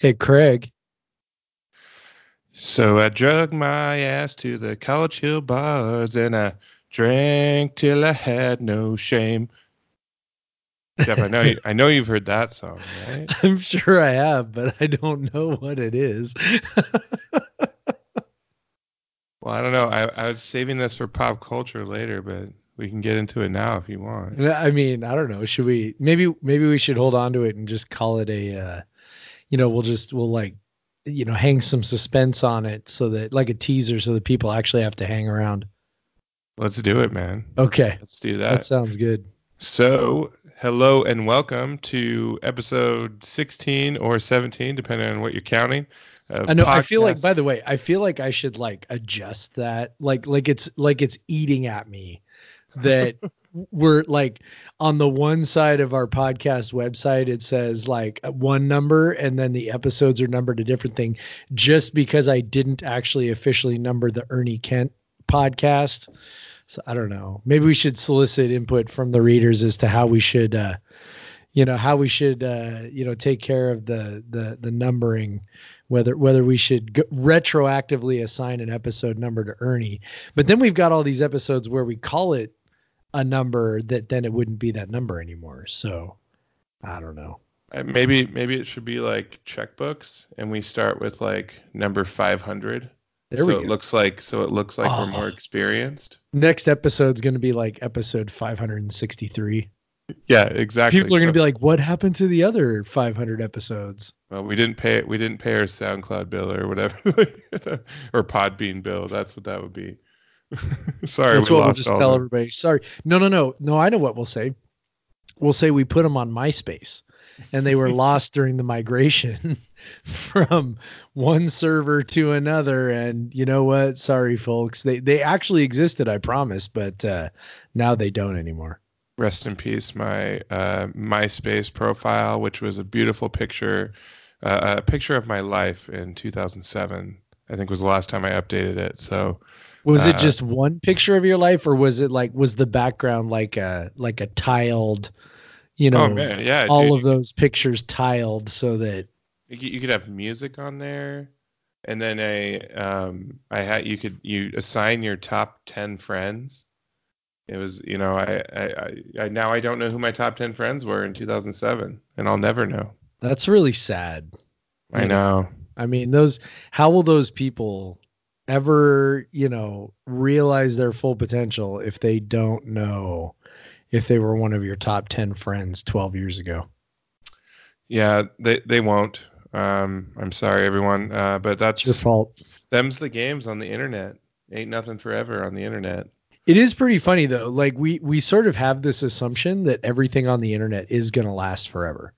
Hey, Craig. So I drug my ass to the College Hill bars and I drank till I had no shame. Jeff, I know you, I know you've heard that song, right? I'm sure I have, but I don't know what it is. well, I don't know. I, I was saving this for pop culture later, but we can get into it now if you want. I mean, I don't know. Should we? Maybe maybe we should hold on to it and just call it a. Uh, you know, we'll just we'll like you know hang some suspense on it so that like a teaser so that people actually have to hang around. Let's do it, man. Okay. Let's do that. That sounds good. So, hello and welcome to episode 16 or 17, depending on what you're counting. I know. Podcast. I feel like, by the way, I feel like I should like adjust that, like, like it's like it's eating at me that we're like on the one side of our podcast website it says like one number and then the episodes are numbered a different thing just because I didn't actually officially number the Ernie Kent podcast. So I don't know. Maybe we should solicit input from the readers as to how we should uh you know how we should uh you know take care of the the the numbering whether whether we should go, retroactively assign an episode number to Ernie. But then we've got all these episodes where we call it a number that then it wouldn't be that number anymore. So I don't know. Uh, maybe maybe it should be like checkbooks, and we start with like number 500. There so we go. it looks like so it looks like oh. we're more experienced. Next episode's going to be like episode 563. Yeah, exactly. People are so, to be like, "What happened to the other 500 episodes?" Well, we didn't pay we didn't pay our SoundCloud bill or whatever, or Podbean bill. That's what that would be. Sorry, that's we what we'll just tell them. everybody. Sorry, no, no, no, no. I know what we'll say. We'll say we put them on MySpace, and they were lost during the migration from one server to another. And you know what? Sorry, folks. They they actually existed, I promise, but uh, now they don't anymore. Rest in peace, my uh, MySpace profile, which was a beautiful picture, uh, a picture of my life in 2007. I think was the last time I updated it. So was it uh, just one picture of your life, or was it like was the background like a like a tiled, you oh, know, oh man, yeah, all dude, of those pictures tiled so that you could have music on there, and then a um I had you could you assign your top ten friends. It was you know I I, I now I don't know who my top ten friends were in 2007, and I'll never know. That's really sad. I know. I mean, those how will those people ever, you know, realize their full potential if they don't know if they were one of your top 10 friends 12 years ago. Yeah, they they won't. Um, I'm sorry, everyone, uh, but that's it's your fault. Them's the games on the internet. Ain't nothing forever on the internet. It is pretty funny though. Like we we sort of have this assumption that everything on the internet is gonna last forever.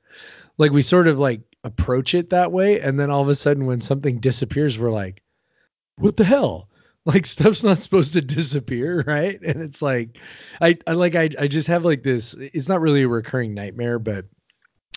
Like we sort of like approach it that way, and then all of a sudden when something disappears, we're like, what the hell? Like stuff's not supposed to disappear, right? And it's like I, I like I I just have like this it's not really a recurring nightmare, but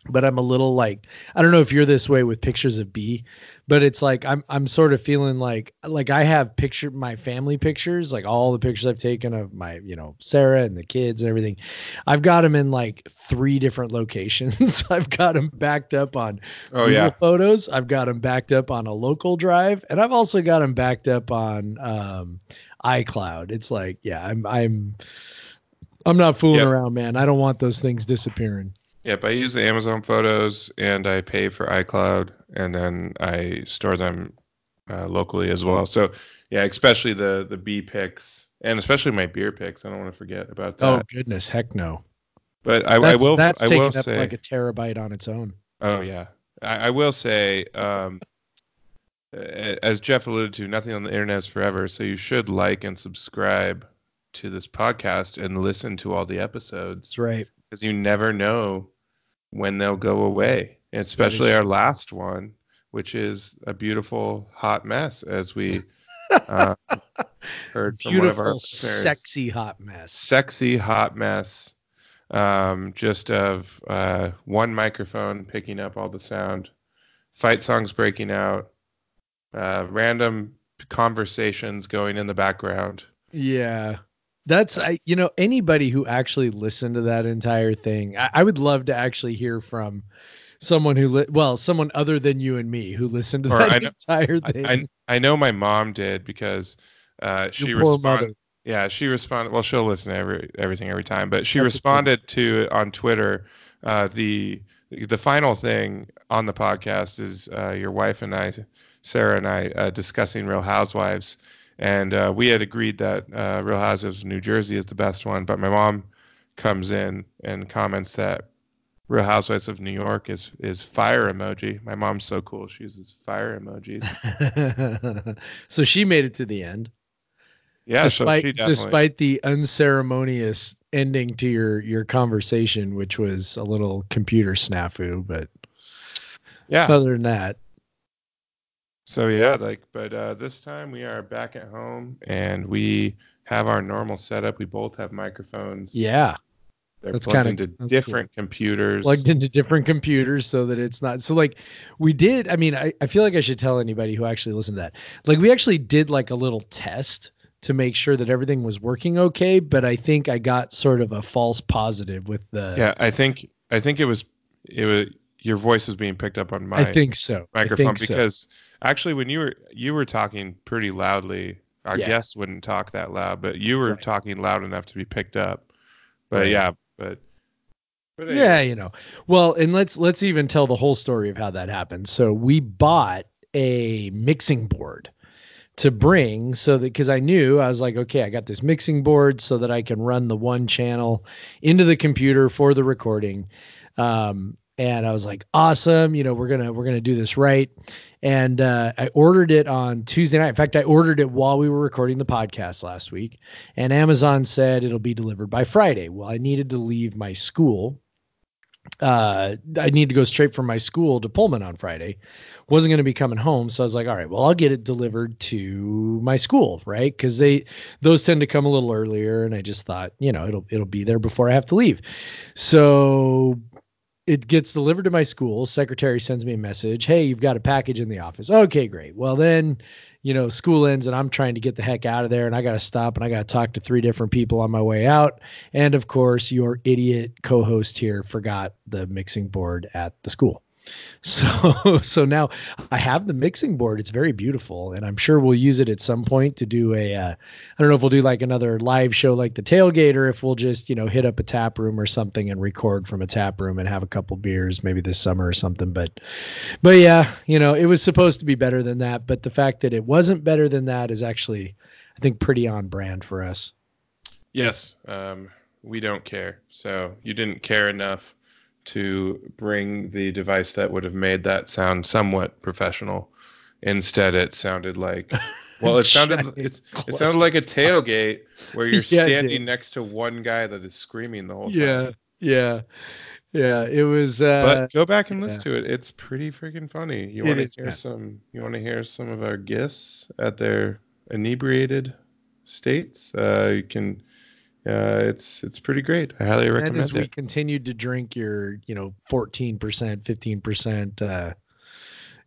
but I'm a little like I don't know if you're this way with pictures of B, but it's like I'm I'm sort of feeling like like I have picture my family pictures, like all the pictures I've taken of my you know Sarah and the kids and everything. I've got them in like three different locations. I've got them backed up on oh Google yeah photos. I've got them backed up on a local drive, and I've also got them backed up on um, iCloud. It's like yeah, I'm I'm I'm not fooling yep. around, man. I don't want those things disappearing. Yep, I use the Amazon Photos and I pay for iCloud and then I store them uh, locally as well. So yeah, especially the the B pics and especially my beer pics. I don't want to forget about that. Oh goodness, heck no. But I, I will. That's I taking will up say, like a terabyte on its own. Oh yeah, I, I will say, um, as Jeff alluded to, nothing on the internet is forever. So you should like and subscribe to this podcast and listen to all the episodes. That's right. Because you never know when they'll go away, especially our last one, which is a beautiful hot mess, as we uh, heard from beautiful, one of our listeners. sexy hot mess. Sexy hot mess. Um, just of uh, one microphone picking up all the sound, fight songs breaking out, uh, random conversations going in the background. Yeah. That's I you know anybody who actually listened to that entire thing. I, I, would love to actually hear from someone who li- well someone other than you and me who listened to or that know, entire thing. I, I, know my mom did because uh, she responded. Yeah, she responded. Well, she'll listen to every everything every time, but she That's responded to on Twitter. Uh, the the final thing on the podcast is uh, your wife and I, Sarah and I, uh, discussing Real Housewives, and uh, we had agreed that uh, Real Housewives of New Jersey is the best one. But my mom comes in and comments that Real Housewives of New York is is fire emoji. My mom's so cool; she uses fire emojis. so she made it to the end. Yeah, despite so despite the unceremonious ending to your your conversation, which was a little computer snafu, but yeah. Other than that. So yeah, like, but uh, this time we are back at home and we have our normal setup. We both have microphones. Yeah. They're that's plugged kinda, into different cool. computers. Plugged into different computers so that it's not so like we did. I mean, I, I feel like I should tell anybody who actually listened to that. Like we actually did like a little test to make sure that everything was working okay, but I think I got sort of a false positive with the Yeah, I think I think it was it was your voice was being picked up on my I think so. microphone think because so. actually when you were you were talking pretty loudly, our yeah. guests wouldn't talk that loud, but you were right. talking loud enough to be picked up. But right. yeah, but, but yeah, you know. Well, and let's let's even tell the whole story of how that happened. So we bought a mixing board to bring so that because I knew I was like, okay, I got this mixing board so that I can run the one channel into the computer for the recording. Um, and I was like, awesome, you know, we're gonna we're gonna do this right. And uh, I ordered it on Tuesday night. In fact, I ordered it while we were recording the podcast last week, and Amazon said it'll be delivered by Friday. Well, I needed to leave my school. Uh, I need to go straight from my school to Pullman on Friday. Wasn't going to be coming home, so I was like, all right, well, I'll get it delivered to my school, right? Because they those tend to come a little earlier, and I just thought, you know, it'll it'll be there before I have to leave. So it gets delivered to my school. Secretary sends me a message. Hey, you've got a package in the office. Okay, great. Well, then, you know, school ends and I'm trying to get the heck out of there and I got to stop and I got to talk to three different people on my way out. And of course, your idiot co host here forgot the mixing board at the school. So so now I have the mixing board. It's very beautiful, and I'm sure we'll use it at some point to do a. Uh, I don't know if we'll do like another live show like the tailgate, or if we'll just you know hit up a tap room or something and record from a tap room and have a couple beers maybe this summer or something. But but yeah, you know it was supposed to be better than that, but the fact that it wasn't better than that is actually I think pretty on brand for us. Yes, um, we don't care. So you didn't care enough to bring the device that would have made that sound somewhat professional. Instead, it sounded like well, it sounded it, it sounded like a tailgate where you're yeah, standing next to one guy that is screaming the whole time. Yeah, yeah, yeah. It was. Uh, but go back and listen yeah. to it. It's pretty freaking funny. You want to hear some? You want to hear some of our guests at their inebriated states? Uh, you can uh, it's it's pretty great. I highly recommend and as it. we continued to drink your, you know, 14%, 15%, uh,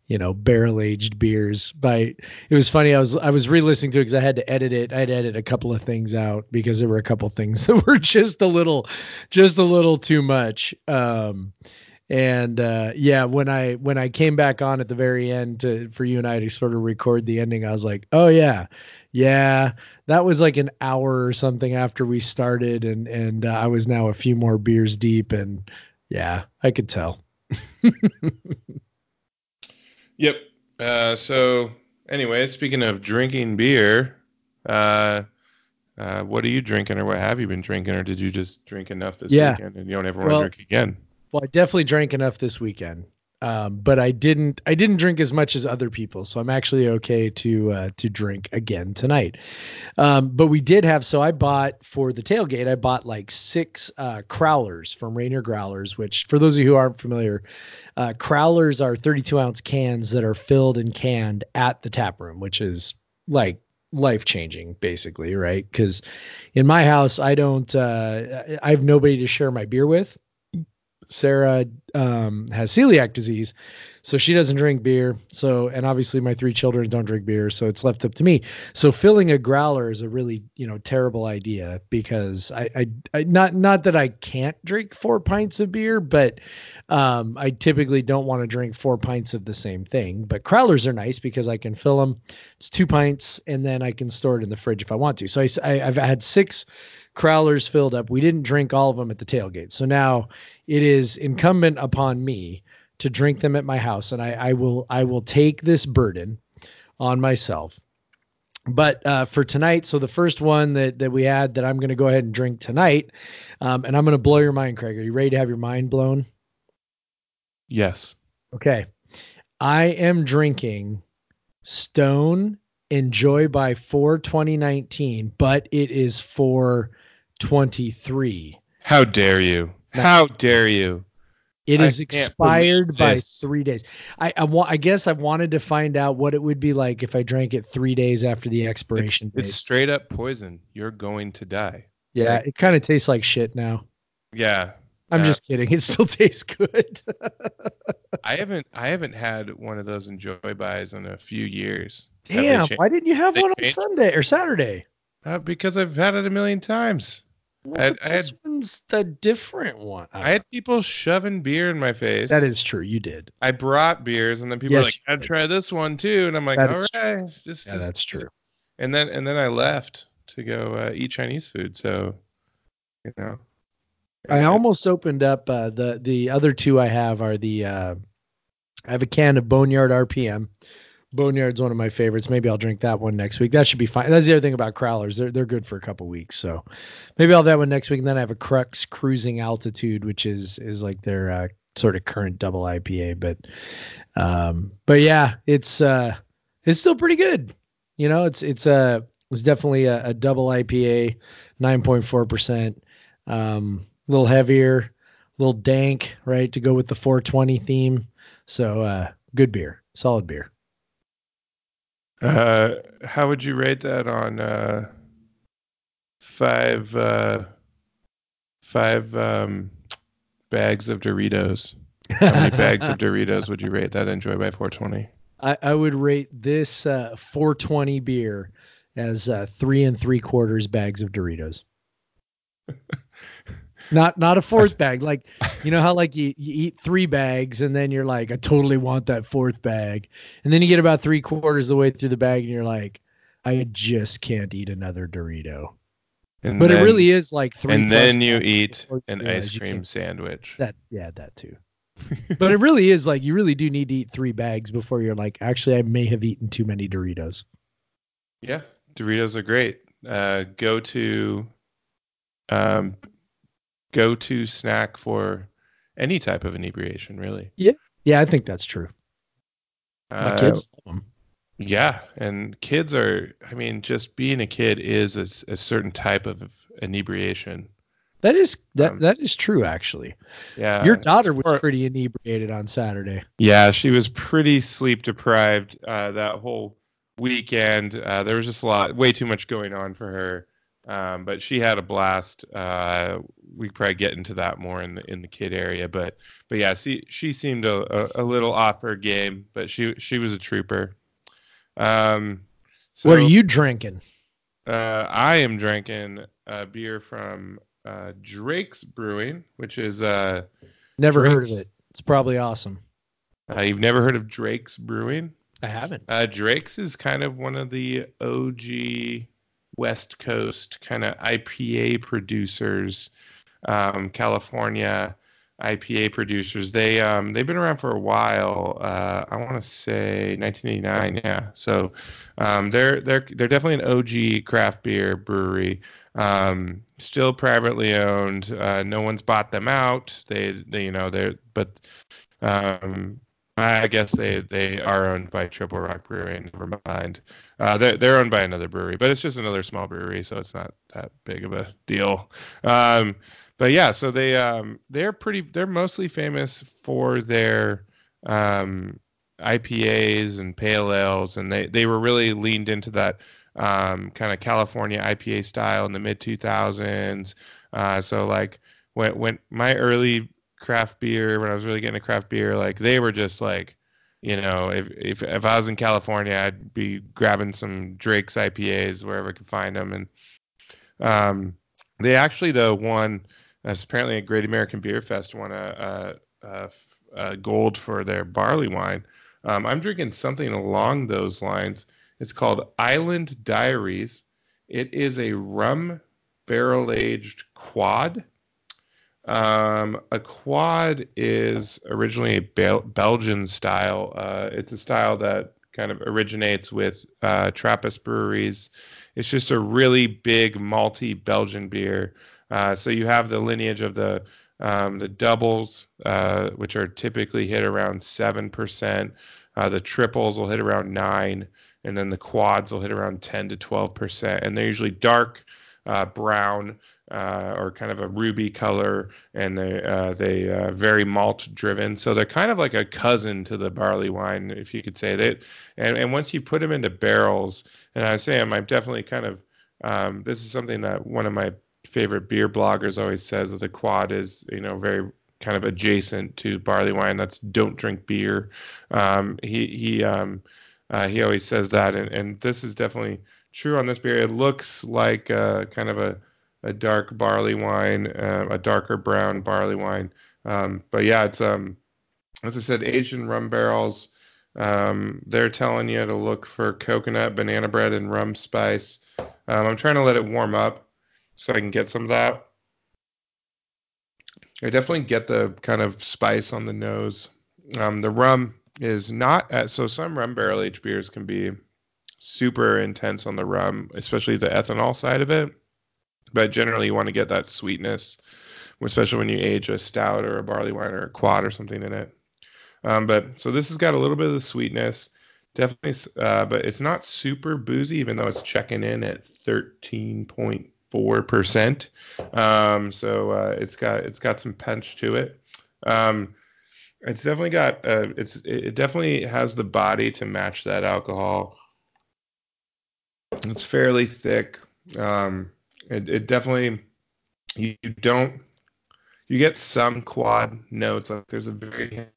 you know, barrel aged beers. By it was funny. I was I was re-listening to it because I had to edit it. I had to edit a couple of things out because there were a couple things that were just a little, just a little too much. Um, and uh, yeah, when I when I came back on at the very end to for you and I to sort of record the ending, I was like, oh yeah, yeah, that was like an hour or something after we started, and and uh, I was now a few more beers deep, and yeah, I could tell. yep. Uh, so anyway, speaking of drinking beer, uh, uh, what are you drinking, or what have you been drinking, or did you just drink enough this yeah. weekend and you don't ever want well, to drink again? Well, I definitely drank enough this weekend. Um, but I didn't I didn't drink as much as other people, so I'm actually okay to uh, to drink again tonight. Um, but we did have so I bought for the tailgate I bought like six uh, crowlers from Rainier Growlers, which for those of you who aren't familiar, uh, crowlers are 32 ounce cans that are filled and canned at the tap room, which is like life changing basically, right? Because in my house I don't uh, I have nobody to share my beer with Sarah um, has celiac disease, so she doesn't drink beer. So, and obviously my three children don't drink beer, so it's left up to me. So filling a growler is a really, you know, terrible idea because I, I, I not not that I can't drink four pints of beer, but um, I typically don't want to drink four pints of the same thing. But growlers are nice because I can fill them. It's two pints, and then I can store it in the fridge if I want to. So I, I I've had six crowlers filled up. We didn't drink all of them at the tailgate. So now it is incumbent upon me to drink them at my house, and I, I will I will take this burden on myself. But uh, for tonight, so the first one that that we had that I'm going to go ahead and drink tonight, um, and I'm going to blow your mind, Craig. Are you ready to have your mind blown? Yes. Okay. I am drinking Stone Enjoy by 4 2019, but it is 423. How dare you? How dare you? It is expired by three days. I I, wa- I guess I wanted to find out what it would be like if I drank it three days after the expiration it's, date. It's straight up poison. You're going to die. Yeah, like, it kind of tastes like shit now. Yeah. I'm just kidding. It still tastes good. I haven't I haven't had one of those enjoy buys in a few years. Damn, why didn't you have one on Sunday or Saturday? Uh, because I've had it a million times. Well, I, had, I this one's the different one. I, I, had people shoving beer in my face. That is true. You did. I brought beers, and then people yes, were like, "I'd try this one too," and I'm like, that "All right, true. just, yeah, that's true." And then and then I left to go uh, eat Chinese food. So, you know. I almost opened up uh, the the other two I have are the uh, I have a can of Boneyard RPM Boneyard's one of my favorites. Maybe I'll drink that one next week. That should be fine. That's the other thing about Crowlers. They're they're good for a couple weeks. So maybe I'll have that one next week. And then I have a Crux Cruising Altitude, which is is like their uh, sort of current double IPA. But um, but yeah, it's uh, it's still pretty good. You know, it's it's a uh, it's definitely a, a double IPA, 9.4 percent. Um, a little heavier, a little dank, right, to go with the 420 theme. So uh, good beer, solid beer. Uh, how would you rate that on uh, five uh, five um, bags of Doritos? How many bags of Doritos would you rate that Enjoy by 420? I, I would rate this uh, 420 beer as uh, three and three quarters bags of Doritos. not not a fourth bag. Like you know how like you, you eat three bags and then you're like, I totally want that fourth bag. And then you get about three quarters of the way through the bag and you're like, I just can't eat another Dorito. And but then, it really is like three. And then you eat an ice cream sandwich. That yeah, that too. but it really is like you really do need to eat three bags before you're like, actually, I may have eaten too many Doritos. Yeah, Doritos are great. Uh, go to um, go-to snack for any type of inebriation, really. Yeah, yeah, I think that's true. My uh, kids Yeah, and kids are. I mean, just being a kid is a, a certain type of inebriation. That is that um, that is true actually. Yeah. Your daughter was pretty inebriated on Saturday. Yeah, she was pretty sleep deprived uh, that whole weekend. Uh, there was just a lot, way too much going on for her. Um, but she had a blast. Uh, we probably get into that more in the in the kid area, but but yeah, see, she seemed a, a, a little off her game, but she she was a trooper. Um, so, what are you drinking? Uh, I am drinking a beer from uh, Drake's Brewing, which is uh, never Drake's, heard of it. It's probably awesome. Uh, you've never heard of Drake's Brewing? I haven't. Uh, Drake's is kind of one of the OG West Coast kind of IPA producers, um, California IPA producers. They um, they've been around for a while. Uh, I want to say 1989. Yeah. So um, they're they're they're definitely an OG craft beer brewery. Um, still privately owned. Uh, no one's bought them out. They they you know they're but um, I guess they they are owned by Triple Rock Brewery. Never mind. Uh, they're they're owned by another brewery, but it's just another small brewery, so it's not that big of a deal. Um, but yeah, so they um, they're pretty. They're mostly famous for their um, IPAs and pale ales, and they they were really leaned into that um, kind of California IPA style in the mid 2000s. Uh, so like when when my early craft beer when I was really getting a craft beer, like they were just like, you know, if if if I was in California, I'd be grabbing some Drake's IPAs wherever I could find them, and um, they actually though won. Apparently a Great American Beer Fest won a, a, a, a gold for their barley wine. Um, I'm drinking something along those lines. It's called Island Diaries. It is a rum barrel aged quad. Um, a quad is originally a Bel- Belgian style. Uh, it's a style that kind of originates with uh, Trappist breweries. It's just a really big malty Belgian beer. Uh, so you have the lineage of the um, the doubles, uh, which are typically hit around seven percent. Uh, the triples will hit around nine, and then the quads will hit around 10 to 12 percent. And they're usually dark uh, brown uh, or kind of a ruby color, and they uh, they uh, very malt driven. So they're kind of like a cousin to the barley wine, if you could say that. And and once you put them into barrels, and I say I'm, I'm definitely kind of um, this is something that one of my favorite beer bloggers always says that the quad is you know very kind of adjacent to barley wine. That's don't drink beer. Um, he he um, uh, he always says that, and, and this is definitely true on this beer. It looks like uh, kind of a a dark barley wine, uh, a darker brown barley wine. Um, but yeah, it's um, as I said, aged in rum barrels. Um, they're telling you to look for coconut, banana bread, and rum spice. Um, I'm trying to let it warm up so I can get some of that. I definitely get the kind of spice on the nose. Um, the rum is not as, so some rum barrel aged beers can be super intense on the rum, especially the ethanol side of it. But generally, you want to get that sweetness, especially when you age a stout or a barley wine or a quad or something in it. Um, but so this has got a little bit of the sweetness, definitely, uh, but it's not super boozy, even though it's checking in at 13.4 percent. Um, so uh, it's got it's got some punch to it. Um, it's definitely got uh, it's it definitely has the body to match that alcohol. It's fairly thick. Um, it, it definitely you, don't you get some quad notes. Like there's a very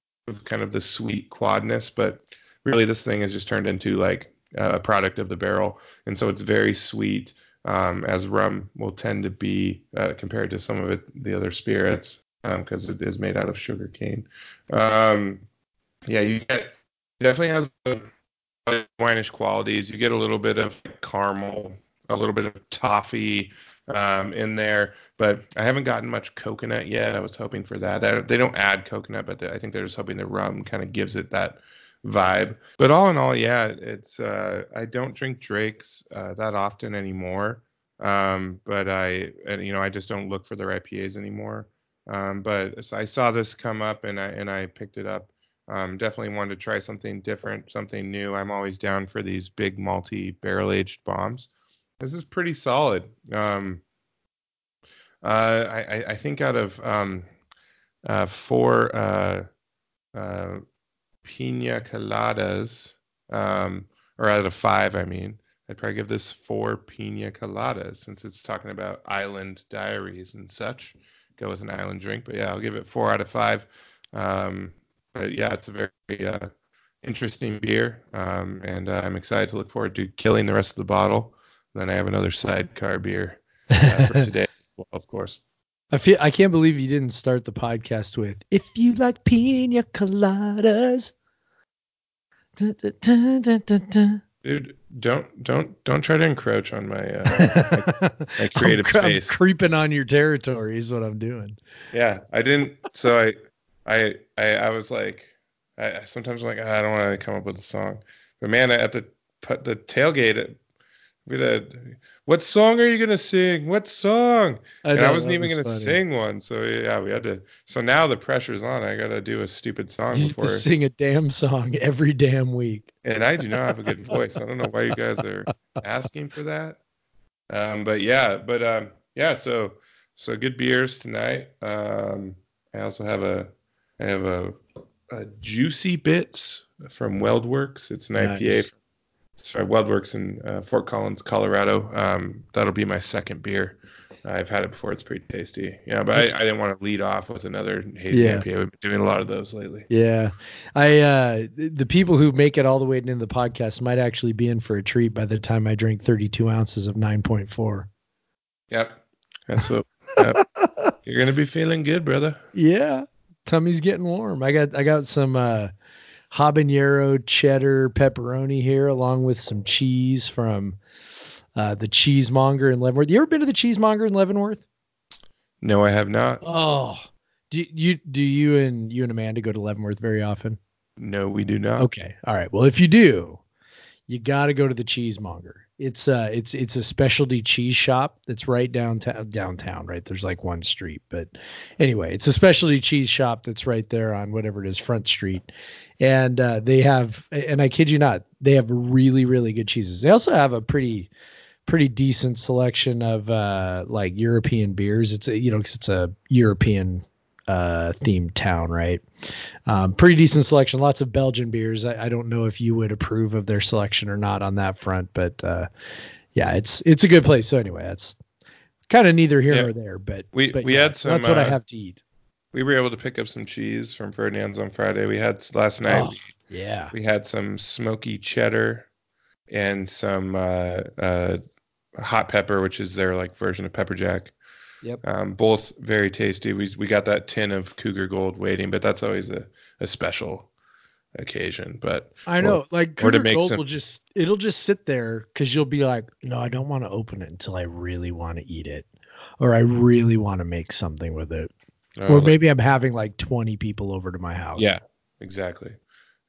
kind of the sweet quadness, but really this thing has just turned into like a product of the barrel, and so it's very sweet. Um, as rum will tend to be uh, compared to some of it, the other spirits, because um, it is made out of sugar cane. Um, yeah, you get definitely has the wineish qualities. You get a little bit of caramel, a little bit of toffee um, in there, but I haven't gotten much coconut yet. I was hoping for that. They don't add coconut, but I think they're just hoping the rum kind of gives it that vibe. But all in all, yeah, it's uh, I don't drink Drakes uh, that often anymore. Um, but I, and, you know, I just don't look for their IPAs anymore. Um, but so I saw this come up and I and I picked it up. Um, definitely wanted to try something different, something new. I'm always down for these big multi barrel aged bombs. This is pretty solid. Um, uh, I, I, think out of um, uh, four uh, uh, pina coladas, um, or out of five, I mean, I'd probably give this four pina coladas since it's talking about island diaries and such. Go with an island drink, but yeah, I'll give it four out of five. Um, but yeah, it's a very uh, interesting beer, um, and uh, I'm excited to look forward to killing the rest of the bottle. Then I have another sidecar beer uh, for today, well, of course. I feel I can't believe you didn't start the podcast with "If you like pina coladas." Da, da, da, Dude, don't don't don't try to encroach on my uh, my, my, creative I'm, space. I'm creeping on your territory is what I'm doing. Yeah, I didn't. So I I I, I was like, I sometimes I'm like, oh, I don't want to come up with a song, but man, at the put the tailgate, we had, what song are you gonna sing? What song? I and I wasn't even gonna funny. sing one, so yeah, we had to. So now the pressure's on. I gotta do a stupid song you before. Have to sing a damn song every damn week. And I do not have a good voice. I don't know why you guys are asking for that. Um, but yeah, but um, yeah, so so good beers tonight. Um, I also have a I have a, a juicy bits from WeldWerks. It's an nice. IPA. Sorry, WeldWerks in uh, Fort Collins, Colorado. Um, that'll be my second beer. I've had it before. It's pretty tasty. Yeah, but I, I didn't want to lead off with another hazy yeah. IPA. We've been doing a lot of those lately. Yeah, I uh, the people who make it all the way into the podcast might actually be in for a treat by the time I drink 32 ounces of 9.4. Yep, that's what. yep. You're gonna be feeling good, brother. Yeah, tummy's getting warm. I got I got some uh, habanero cheddar pepperoni here, along with some cheese from uh, the cheesemonger in Leavenworth. You ever been to the cheesemonger in Leavenworth? No, I have not. Oh, do you do you and you and Amanda go to Leavenworth very often? No, we do not. Okay, all right. Well, if you do, you got to go to the cheesemonger. It's uh it's it's a specialty cheese shop that's right downtown downtown, right? There's like one street, but anyway, it's a specialty cheese shop that's right there on whatever it is, Front Street. And uh, they have and I kid you not, they have really really good cheeses. They also have a pretty pretty decent selection of uh, like European beers. It's a, you know cuz it's a European uh, themed town, right? Um, pretty decent selection. Lots of Belgian beers. I, I, don't know if you would approve of their selection or not on that front, but uh, yeah, it's it's a good place. So anyway, that's kind of neither here yeah. nor there. But we but we yeah, had some. That's what I uh, have to eat. We were able to pick up some cheese from Ferdinand's on Friday. We had last night. Oh, yeah. We had some smoky cheddar and some uh, uh, hot pepper, which is their like version of pepper jack. Yep. Um, both very tasty. We we got that tin of Cougar Gold waiting, but that's always a, a special occasion. But I know, or, like Cougar Gold some, will just it'll just sit there because you'll be like, no, I don't want to open it until I really want to eat it, or I really want to make something with it, or, or maybe I'm having like 20 people over to my house. Yeah, exactly.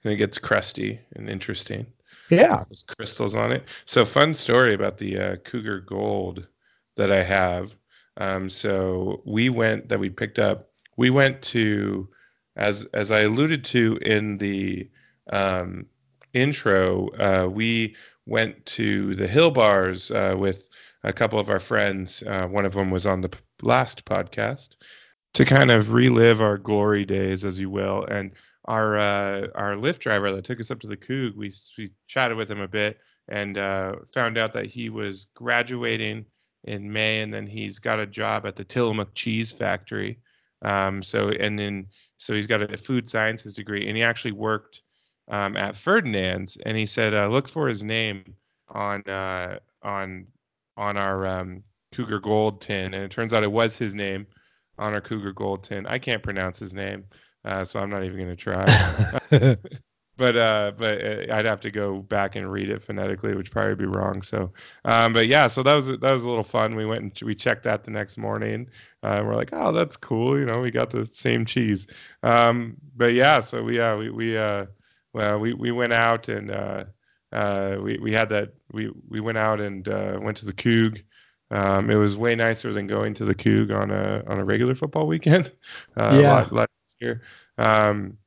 And it gets crusty and interesting. Yeah. There's crystals on it. So fun story about the uh, Cougar Gold that I have. Um, so we went that we picked up. We went to as as I alluded to in the um, intro. Uh, we went to the Hill Bars uh, with a couple of our friends. Uh, one of them was on the p- last podcast to kind of relive our glory days, as you will, and our uh, our Lyft driver that took us up to the Coug, we we chatted with him a bit and uh, found out that he was graduating in May, and then he's got a job at the Tillamook Cheese Factory. Um, so and then so he's got a food sciences degree, and he actually worked um, at Ferdinand's, and he said uh, look for his name on uh, on on our um, Cougar Gold tin, and it turns out it was his name on our Cougar Gold tin. I can't pronounce his name, uh, so I'm not even going to try. but uh, but uh, I'd have to go back and read it phonetically, which probably be wrong. So, um, but yeah, so that was that was a little fun. We went and we checked that the next morning. Uh, we're like, oh, that's cool. You know, we got the same cheese. Um, but yeah, so we uh, we we uh, well, we we went out and uh, uh, we we had that we we went out and uh, went to the Coug. Um, it was way nicer than going to the Coug on a on a regular football weekend. Uh, yeah. Lot, lot year. Um,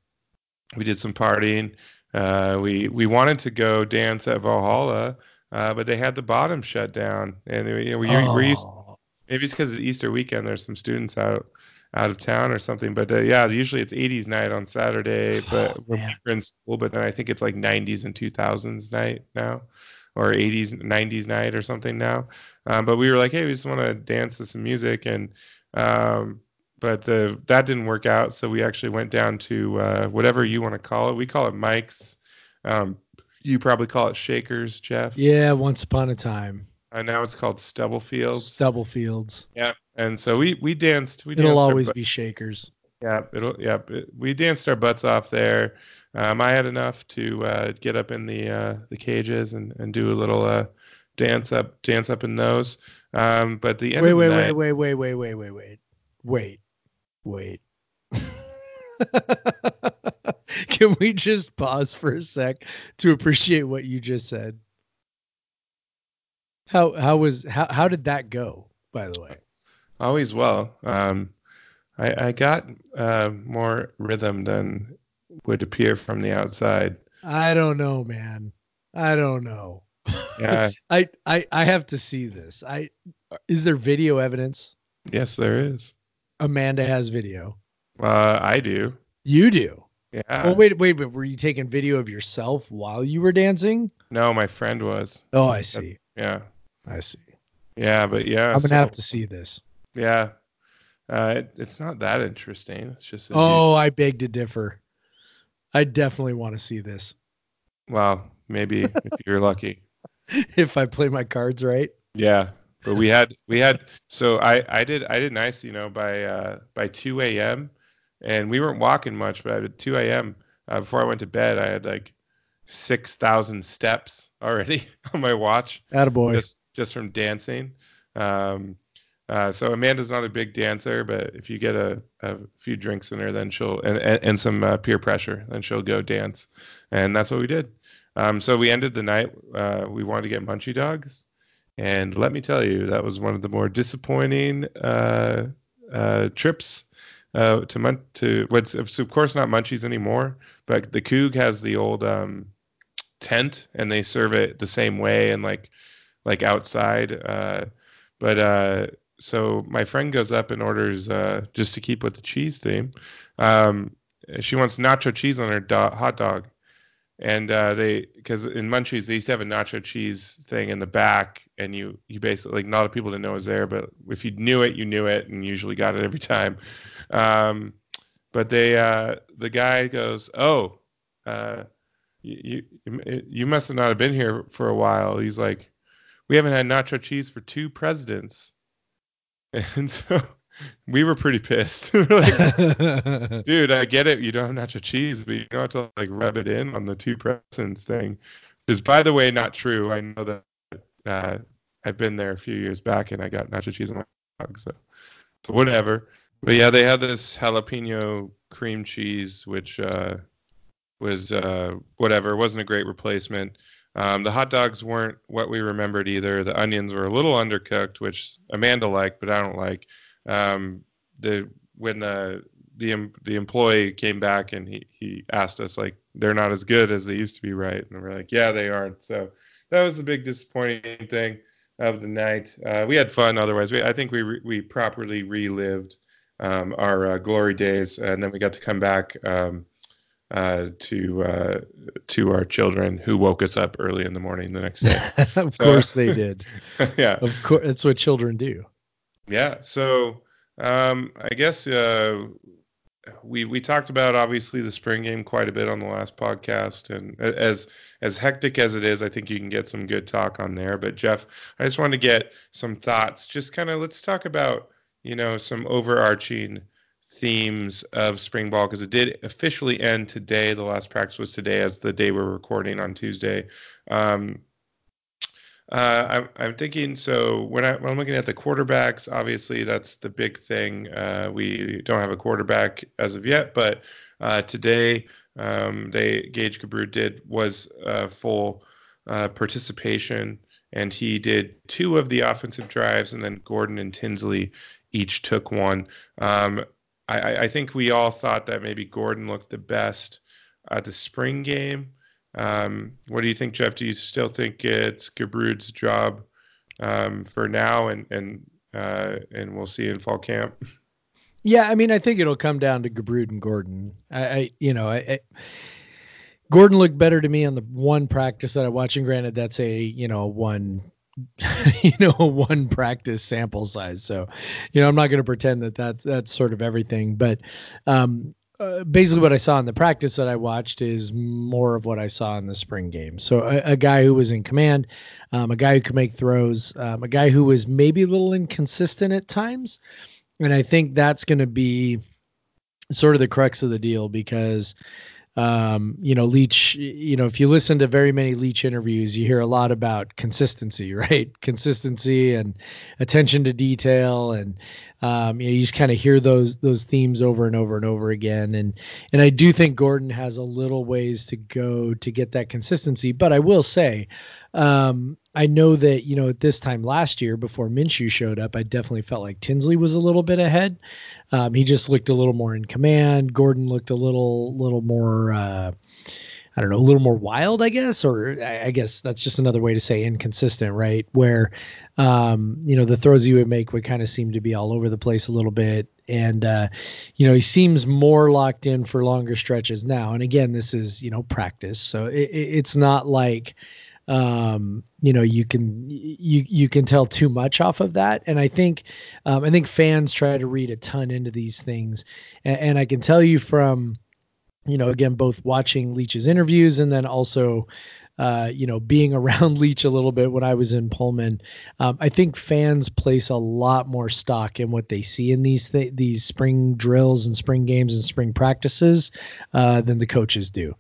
we did some partying. Uh, we we wanted to go dance at Valhalla, uh, but they had the bottom shut down, and you know, we, oh. we used, maybe it's because it's Easter weekend. There's some students out out of town or something. But uh, yeah, usually it's 80s night on Saturday, but oh, we're in school. But then I think it's like 90s and 2000s night now, or 80s 90s night or something now. Um, but we were like, hey, we just want to dance to some music, and um, but uh, that didn't work out. So we actually went down to uh, whatever you want to call it. We call it Mike's. Um, you probably call it Shakers, Jeff. Yeah, once upon a time. And now it's called Stubblefields. Stubblefields. Yeah. And so we we danced. We it'll danced always be Shakers. Yeah. It'll. Yeah. It, we danced our butts off there. Um, I had enough to uh, get up in the uh, the cages and, and do a little uh, dance up dance up in those. Um, but the end wait, of the wait, night, wait, wait, wait, wait, wait, wait, wait wait. Can we just pause for a sec to appreciate what you just said? How how was how how did that go? By the way, always well. Um, I I got uh, more rhythm than would appear from the outside. I don't know, man. I don't know. Yeah. I I I have to see this. I is there video evidence? Yes, there is. Amanda has video. Uh, I do. You do. Yeah. Well, wait, wait, but were you taking video of yourself while you were dancing? No, my friend was. Oh, I see. Yeah. I see. Yeah, but yeah, I'm gonna have to see this. Yeah, uh, it, it's not that interesting. It's just. Oh, I beg to differ. I definitely want to see this. Well, maybe if you're lucky. if I play my cards right. Yeah, but we had we had so I I did I did nice you know by uh by 2 a.m. and we weren't walking much but at 2 a.m. Uh, before I went to bed I had like six thousand steps already on my watch. Attaboy. Just just from dancing. Um, uh, so Amanda's not a big dancer, but if you get a, a few drinks in her, then she'll and, and, and some uh, peer pressure, then she'll go dance, and that's what we did. Um, so we ended the night. Uh, we wanted to get munchie dogs, and let me tell you, that was one of the more disappointing uh, uh, trips uh, to mun- to what's of course not munchies anymore, but the Coug has the old um, tent, and they serve it the same way and like like outside. Uh, but uh, so my friend goes up and orders uh, just to keep with the cheese theme. Um, she wants nacho cheese on her do- hot dog, and uh, they because in Munchies they used to have a nacho cheese thing in the back, and you you basically like not a lot of people didn't know it was there, but if you knew it, you knew it, and usually got it every time. Um, but they uh, the guy goes, oh, uh, you, you you must have not have been here for a while. He's like, we haven't had nacho cheese for two presidents, and so we were pretty pissed. like, dude, I get it. You don't have nacho cheese, but you don't have to like rub it in on the two presidents thing. Which is, by the way, not true. I know that uh, I've been there a few years back and I got nacho cheese on my dog, so, so whatever. But yeah, they had this jalapeno cream cheese, which uh, was uh, whatever. It wasn't a great replacement. Um, the hot dogs weren't what we remembered either. The onions were a little undercooked, which Amanda liked, but I don't like um, the when the the the employee came back and he he asked us like they're not as good as they used to be, right? And we're like, yeah, they aren't. So that was the big disappointing thing of the night. Uh, we had fun otherwise. We, I think we re, we properly relived um, our uh, glory days, and then we got to come back um, uh, to uh, to our children who woke us up early in the morning the next day. of so, course they did. yeah, of course that's what children do. Yeah. So um, I guess uh, we we talked about obviously the spring game quite a bit on the last podcast, and as as hectic as it is, I think you can get some good talk on there. But Jeff, I just wanted to get some thoughts. Just kind of let's talk about you know some overarching themes of spring ball because it did officially end today. The last practice was today, as the day we're recording on Tuesday. Um, uh, I'm, I'm, thinking so when, I, am looking at the quarterbacks, obviously that's the big thing. Uh, we don't have a quarterback as of yet, but uh, today um, they Gage Gubrud did was full uh, participation, and he did two of the offensive drives, and then Gordon and Tinsley each took one. Um, I, I think we all thought that maybe Gordon looked the best at the spring game. Um, what do you think, Jeff? Do you still think it's Gubrud's job um, for now, and and uh, and we'll see in fall camp? Yeah, I mean, I think it'll come down to Gubrud and Gordon. I, I you know, I, I, Gordon looked better to me on the one practice that I watched, and granted, that's a you know one you know one practice sample size so you know i'm not going to pretend that that's that's sort of everything but um uh, basically what I saw in the practice that I watched is more of what I saw in the spring game. So a, a guy who was in command, um, a guy who could make throws, um, a guy who was maybe a little inconsistent at times, and I think that's going to be sort of the crux of the deal because um, you know, Leach, you know, if you listen to very many Leach interviews, you hear a lot about consistency, right? Consistency and attention to detail, and um, you know, you just kind of hear those those themes over and over and over again. And and I do think Gordon has a little ways to go to get that consistency. But I will say, um, I know that you know at this time last year before Minshew showed up, I definitely felt like Tinsley was a little bit ahead. Um, he just looked a little more in command. Gordon looked a little little more. Uh, I don't know, a little more wild, I guess, or I guess that's just another way to say inconsistent, right? Where, um, you know, the throws he would make would kind of seem to be all over the place a little bit. And, uh, you know, he seems more locked in for longer stretches now. And again, this is, you know, practice. So it, it's not like, um, you know, you can you you can tell too much off of that. And I think um, I think fans try to read a ton into these things, and, and I can tell you from you know again both watching Leach's interviews and then also uh, you know, being around Leach a little bit when I was in Pullman, um, I think fans place a lot more stock in what they see in these th- these spring drills and spring games and spring practices uh, than the coaches do.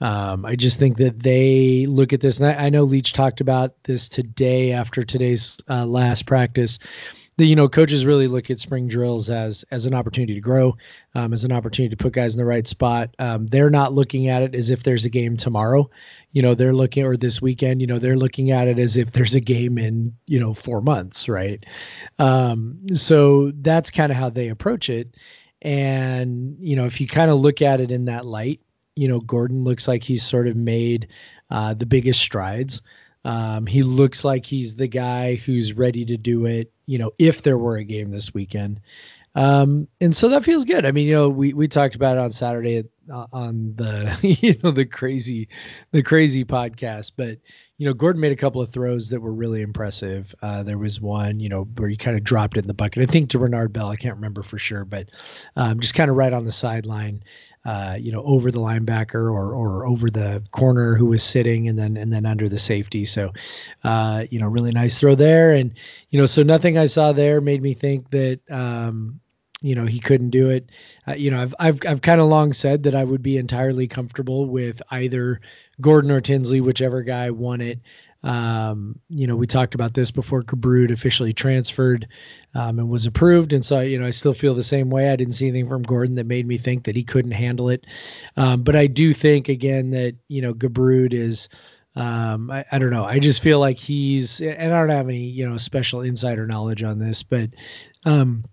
Um, I just think that they look at this, and I, I, know Leach talked about this today after today's uh, last practice the you know coaches really look at spring drills as as an opportunity to grow, um, as an opportunity to put guys in the right spot. Um, they're not looking at it as if there's a game tomorrow. You know, they're looking or this weekend. You know, they're looking at it as if there's a game in you know four months, right? Um, so that's kind of how they approach it. And you know, if you kind of look at it in that light, you know, Gordon looks like he's sort of made uh, the biggest strides. Um, he looks like he's the guy who's ready to do it, you know, if there were a game this weekend. Um, and so that feels good. I mean, you know, we, we talked about it on Saturday uh, on the, you know, the crazy, the crazy podcast, but, you know, Gordon made a couple of throws that were really impressive. Uh, there was one, you know, where he kind of dropped it in the bucket. I think to Renard Bell, I can't remember for sure, but um, just kind of right on the sideline uh, you know, over the linebacker or or over the corner who was sitting, and then and then under the safety. So, uh, you know, really nice throw there, and you know, so nothing I saw there made me think that. Um, you know he couldn't do it. Uh, you know I've I've I've kind of long said that I would be entirely comfortable with either Gordon or Tinsley, whichever guy won it. Um, you know, we talked about this before Gubrud officially transferred um, and was approved, and so you know I still feel the same way. I didn't see anything from Gordon that made me think that he couldn't handle it, um, but I do think again that you know Gubrud is. Um, I, I, don't know. I just feel like he's, and I don't have any, you know, special insider knowledge on this, but um,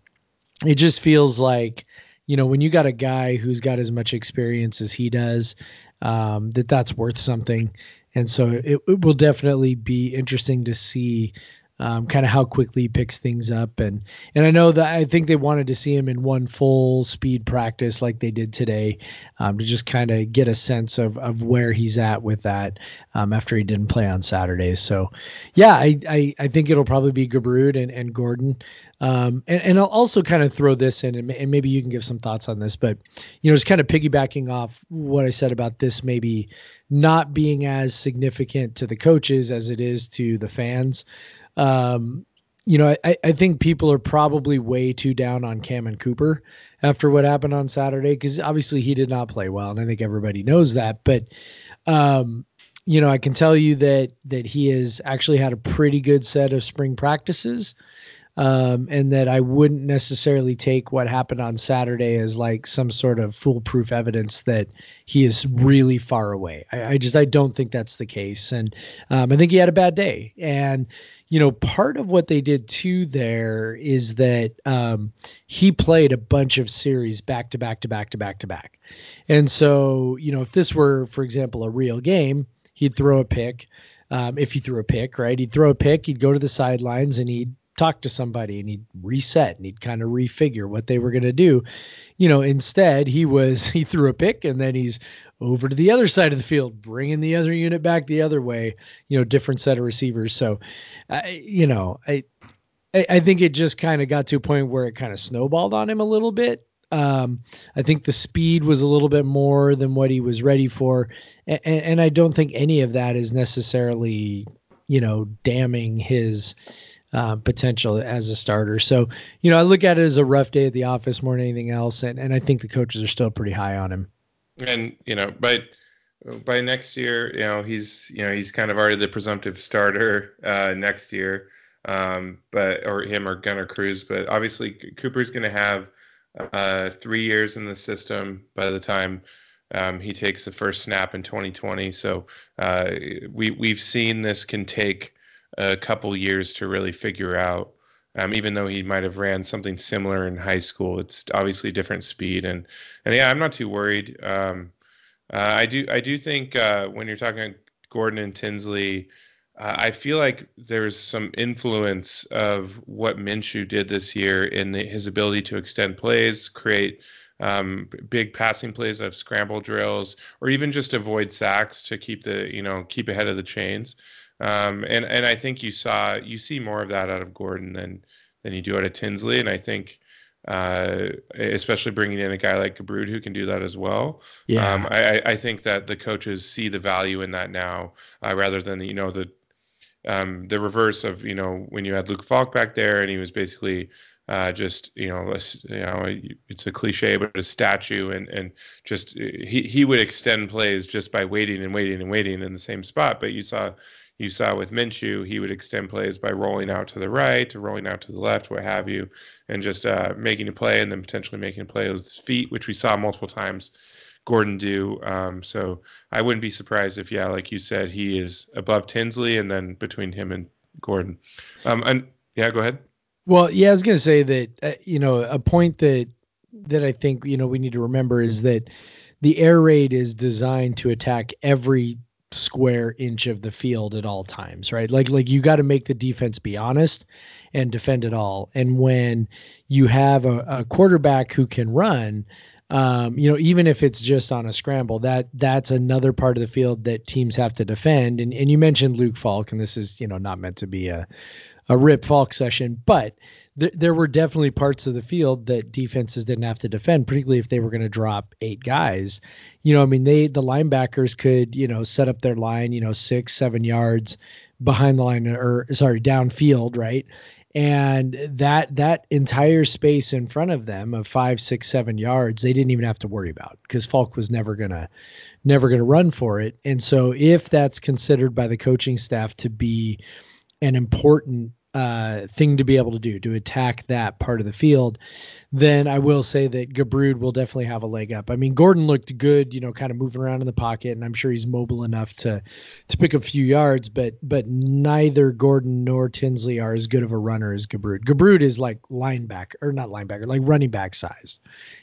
it just feels like, you know, when you got a guy who's got as much experience as he does, um, that that's worth something and so it, it will definitely be interesting to see um, kind of how quickly he picks things up. And and I know that I think they wanted to see him in one full speed practice like they did today um, to just kind of get a sense of, of where he's at with that um, after he didn't play on Saturdays. So yeah, I, I, I think it'll probably be Gubrud and, and Gordon. Um, and, and I'll also kind of throw this in, and, and, maybe you can give some thoughts on this, but you know, just kind of piggybacking off what I said about this maybe not being as significant to the coaches as it is to the fans. Um, you know, I, I think people are probably way too down on Cammon Cooper after what happened on Saturday because obviously he did not play well, and I think everybody knows that. But um, you know, I can tell you that that he has actually had a pretty good set of spring practices um, and that I wouldn't necessarily take what happened on Saturday as like some sort of foolproof evidence that he is really far away. I, I just I don't think that's the case, and um, I think he had a bad day. And you know, part of what they did too there is that um, he played a bunch of series back to back to back to back to back, and so you know, if this were, for example, a real game, he'd throw a pick. Um, if he threw a pick, right? He'd throw a pick, he'd go to the sidelines and he'd talk to somebody and he'd reset and he'd kind of refigure what they were going to do. You know, instead he was he threw a pick and then he's over to the other side of the field, bringing the other unit back the other way. You know, different set of receivers. So, I, you know, I I think it just kind of got to a point where it kind of snowballed on him a little bit. Um, I think the speed was a little bit more than what he was ready for, and, and I don't think any of that is necessarily, you know, damning his uh, potential as a starter. So, you know, I look at it as a rough day at the office more than anything else, and, and I think the coaches are still pretty high on him. And you know, but by next year, you know, he's you know he's kind of already the presumptive starter uh, next year, um, but or him or Gunner Cruz. But obviously, Cooper's going to have uh, three years in the system by the time. Um, he takes the first snap in 2020. So uh, we we've seen this can take a couple years to really figure out. Um, even though he might have ran something similar in high school, it's obviously different speed, and and yeah, I'm not too worried. Um, uh, I do I do think uh, when you're talking about Gordon and Tinsley, uh, I feel like there's some influence of what Minshew did this year in the, his ability to extend plays, create um, big passing plays of scramble drills, or even just avoid sacks to keep the you know keep ahead of the chains. Um, and and I think you saw you see more of that out of Gordon than than you do out of Tinsley, and I think. Uh, especially bringing in a guy like Gubrud who can do that as well. Yeah. Um, I, I think that the coaches see the value in that now, uh, rather than you know the um, the reverse of you know when you had Luke Falk back there and he was basically uh, just you know a, you know it's a cliche but a statue and and just he he would extend plays just by waiting and waiting and waiting in the same spot but you saw you saw with Minshew he would extend plays by rolling out to the right rolling out to the left what have you and just uh, making a play and then potentially making a play with his feet which we saw multiple times Gordon do. Um, so I wouldn't be surprised if, yeah, like you said, he is above Tinsley and then between him and Gordon. Um, and yeah, go ahead. Well, yeah, I was gonna say that uh, you know a point that that I think you know we need to remember is that the air raid is designed to attack every square inch of the field at all times, right? Like like you got to make the defense be honest and defend it all. And when you have a, a quarterback who can run, um, you know, even if it's just on a scramble, that that's another part of the field that teams have to defend. And and you mentioned Luke Falk, and this is you know not meant to be a a rip Falk session, but th- there were definitely parts of the field that defenses didn't have to defend, particularly if they were going to drop eight guys. You know, I mean, they the linebackers could you know set up their line, you know, six seven yards behind the line or sorry downfield, right? and that that entire space in front of them of five six seven yards they didn't even have to worry about because falk was never gonna never gonna run for it and so if that's considered by the coaching staff to be an important uh, thing to be able to do to attack that part of the field, then I will say that Gubrud will definitely have a leg up. I mean, Gordon looked good, you know, kind of moving around in the pocket, and I'm sure he's mobile enough to to pick a few yards. But but neither Gordon nor Tinsley are as good of a runner as Gubrud. Gubrud is like linebacker or not linebacker, like running back size.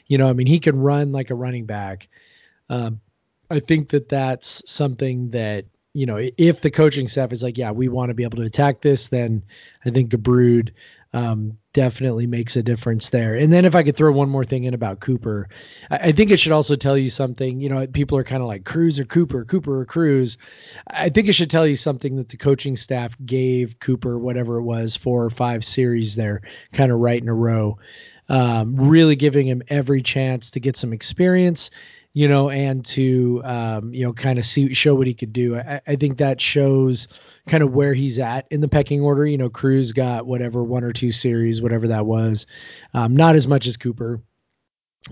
You know, I mean, he can run like a running back. Um, I think that that's something that you know, if the coaching staff is like, yeah, we want to be able to attack this, then I think Gubrud um, definitely makes a difference there. And then if I could throw one more thing in about Cooper, I, I think it should also tell you something. You know, people are kind of like Cruz or Cooper, Cooper or Cruz. I think it should tell you something that the coaching staff gave Cooper, whatever it was, four or five series there, kind of right in a row. Um, really giving him every chance to get some experience you know, and to um, you know kind of see show what he could do. I, I, think that shows kind of where he's at in the pecking order. You know, Cruz got whatever one or two series, whatever that was, um, not as much as Cooper.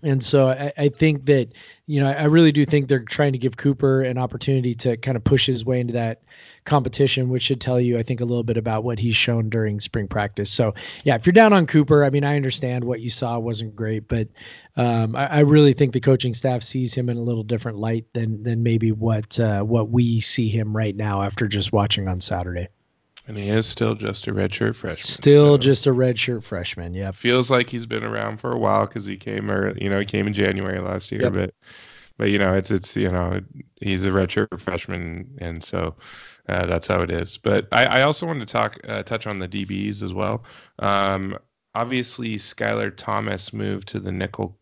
And so I, I, think that, you know, I really do think they're trying to give Cooper an opportunity to kind of push his way into that competition, which should tell you, I think, a little bit about what he's shown during spring practice. So, yeah, if you're down on Cooper, I mean, I understand what you saw wasn't great, but um, I, I, really think the coaching staff sees him in a little different light than than maybe what uh, what we see him right now after just watching on Saturday. And he is still just a redshirt freshman. Still so just a redshirt freshman. Yeah. Feels like he's been around for a while because he came, or you know, he came in January last year, yep. but but you know, it's it's you know, he's a redshirt freshman, and so uh, that's how it is. But I, I also wanted to talk uh, touch on the DBs as well. Um, obviously, Skylar Thomas moved to the nickel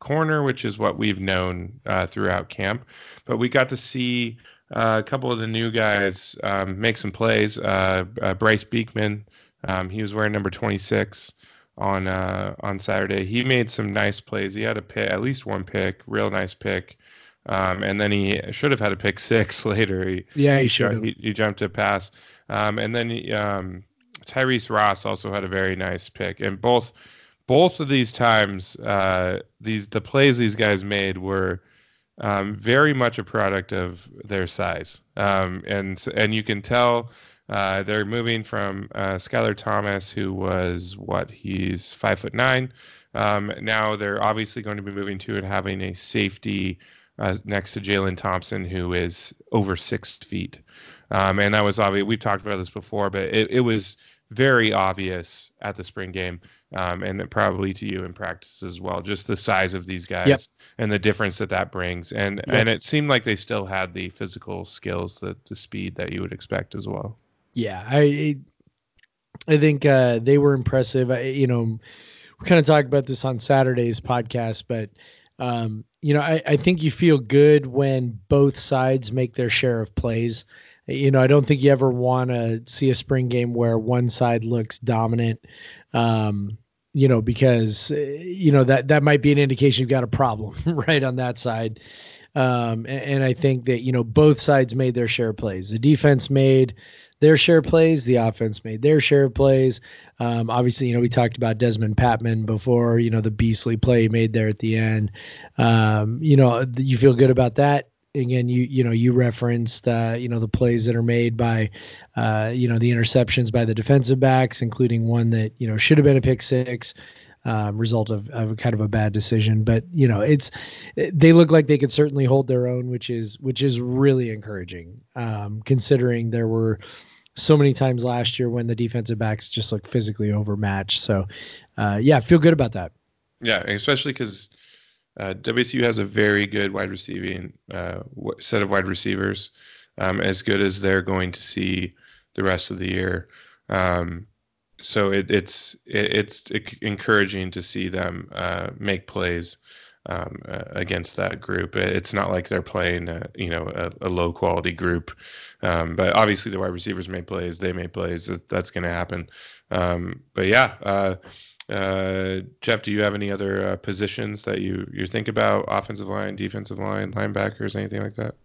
corner, which is what we've known uh, throughout camp. But we got to see uh, a couple of the new guys um, make some plays. Uh, Bryce Beekman, um, he was wearing number 26 on on Saturday. He made some nice plays. He had a pick, at least one pick, real nice pick. Um, and then he should have had a pick six later. He, yeah, he should. He, he, jumped a pass. Um, and then he, um, Tyrese Ross also had a very nice pick. And both both of these times, uh, these the plays these guys made were um, very much a product of their size. Um, and and you can tell uh, they're moving from uh, Skylar Thomas, who was what he's five foot nine. Um, now they're obviously going to be moving to and having a safety uh, next to Jalen Thompson, who is over six feet. Um, and that was obvious. We've talked about this before, but it, it was very obvious at the spring game, um, and probably to you in practice as well. Just the size of these guys yep. and the difference that that brings, and yep. and it seemed like they still had the physical skills, the the speed that you would expect as well. Yeah, I I think uh, they were impressive. I, you know, we kind of talked about this on Saturday's podcast, but um, you know, I, I think you feel good when both sides make their share of plays. You know, I don't think you ever want to see a spring game where one side looks dominant. Um, you know, because you know that that might be an indication you've got a problem right on that side. Um, and, and, I think that you know both sides made their share of plays. The defense made their share of plays. The offense made their share of plays. Um, obviously, you know we talked about Dezmon Patmon before. You know the beastly play he made there at the end. Um, you know you feel good about that again you you know you referenced uh, you know the plays that are made by uh, you know the interceptions by the defensive backs including one that you know should have been a pick six um, result of, of kind of a bad decision. But you know it's they look like they could certainly hold their own which is which is really encouraging um, considering there were so many times last year when the defensive backs just look physically overmatched. So uh, yeah feel good about that. Yeah especially because uh, WSU has a very good wide receiving uh, set of wide receivers, um, as good as they're going to see the rest of the year. Um, so it, it's it, it's encouraging to see them uh, make plays um, uh, against that group. It's not like they're playing a, you know a, a low quality group, um, but obviously the wide receivers made plays, they made plays. That, that's going to happen. Um, but yeah uh, uh, Jeff, do you have any other uh, positions that you you think about? Offensive line, defensive line, linebackers, anything like that?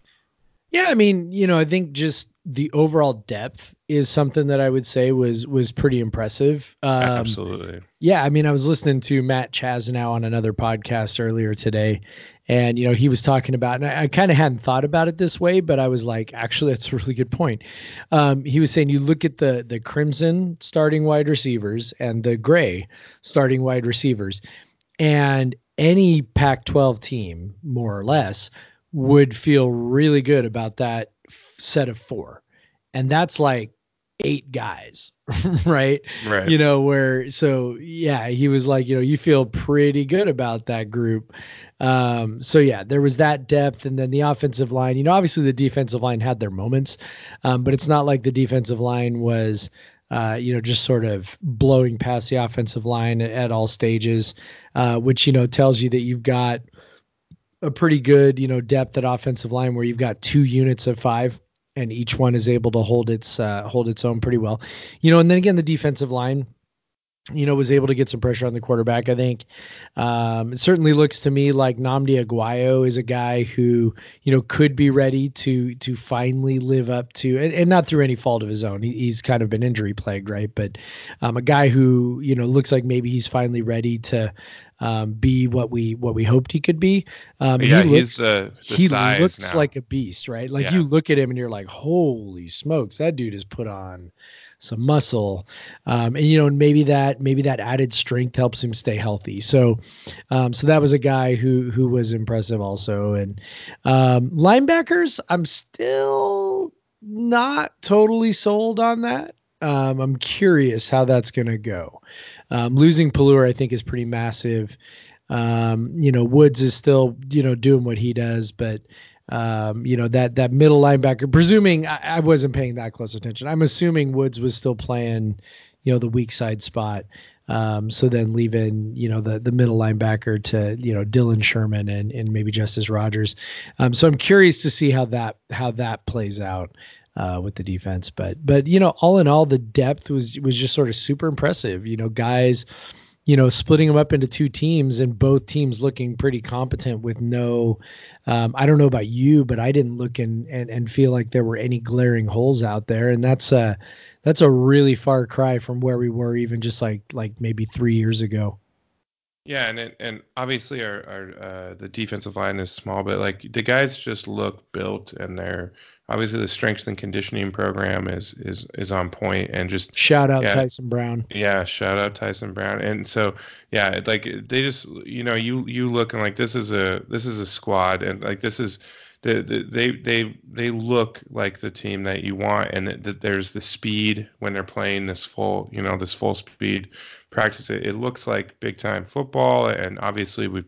Yeah, I mean, you know, I think just the overall depth is something that I would say was was pretty impressive. Um, Absolutely. Yeah, I mean, I was listening to Matt Chazanow on another podcast earlier today, and you know he was talking about, and I, I kind of hadn't thought about it this way, but I was like, actually, that's a really good point. Um, he was saying you look at the the crimson starting wide receivers and the gray starting wide receivers, and any Pac-12 team, more or less, would feel really good about that set of four. And that's like eight guys, right? Right. You know, where so yeah, he was like, you know, you feel pretty good about that group. Um, so yeah, there was that depth, and then the offensive line. You know, obviously the defensive line had their moments, um, but it's not like the defensive line was. Uh, you know, just sort of blowing past the offensive line at, at all stages, uh, which you know tells you that you've got a pretty good, you know, depth at offensive line where you've got two units of five and each one is able to hold its uh, hold its own pretty well. You know, and then again the defensive line you know, was able to get some pressure on the quarterback. I think um, it certainly looks to me like Nnamdi Asomugha is a guy who, you know, could be ready to to finally live up to, and, and not through any fault of his own. He, he's kind of been injury plagued, right? But um, a guy who, you know, looks like maybe he's finally ready to um, be what we what we hoped he could be. Um, yeah, he looks, uh, he looks now. like a beast, right? Like yeah. you look at him and you're like, holy smokes, that dude has put on some muscle, um, and you know maybe that maybe that added strength helps him stay healthy. So, um, so that was a guy who who was impressive also. And um, linebackers, I'm still not totally sold on that. Um, I'm curious how that's going to go. Um, losing Pelluer, I think, is pretty massive. Um, you know, Woods is still, you know, doing what he does, but um, you know that that middle linebacker. Presuming I, I, wasn't paying that close attention, I'm assuming Woods was still playing, you know, the weak side spot. Um, so then leaving, you know, the the middle linebacker to you know Dylan Sherman and and maybe Justus Rogers. Um, so I'm curious to see how that how that plays out. Uh, with the defense, but but you know, all in all, the depth was was just sort of super impressive. You know, guys, you know, splitting them up into two teams and both teams looking pretty competent with no, um, I don't know about you, but I didn't look and, and, and feel like there were any glaring holes out there. And that's a, that's a really far cry from where we were even just like, like maybe three years ago. Yeah. And, it, and obviously our, our, uh, the defensive line is small, but like the guys just look built and they're, obviously the strength and conditioning program is is is on point and just shout out yeah, Tyson Brown. Yeah, shout out Tyson Brown. And so yeah, like they just you know you you look and like this is a this is a squad and like this is the, the, they they they look like the team that you want and that there's the speed when they're playing this full you know this full speed practice it, it looks like big time football and obviously we've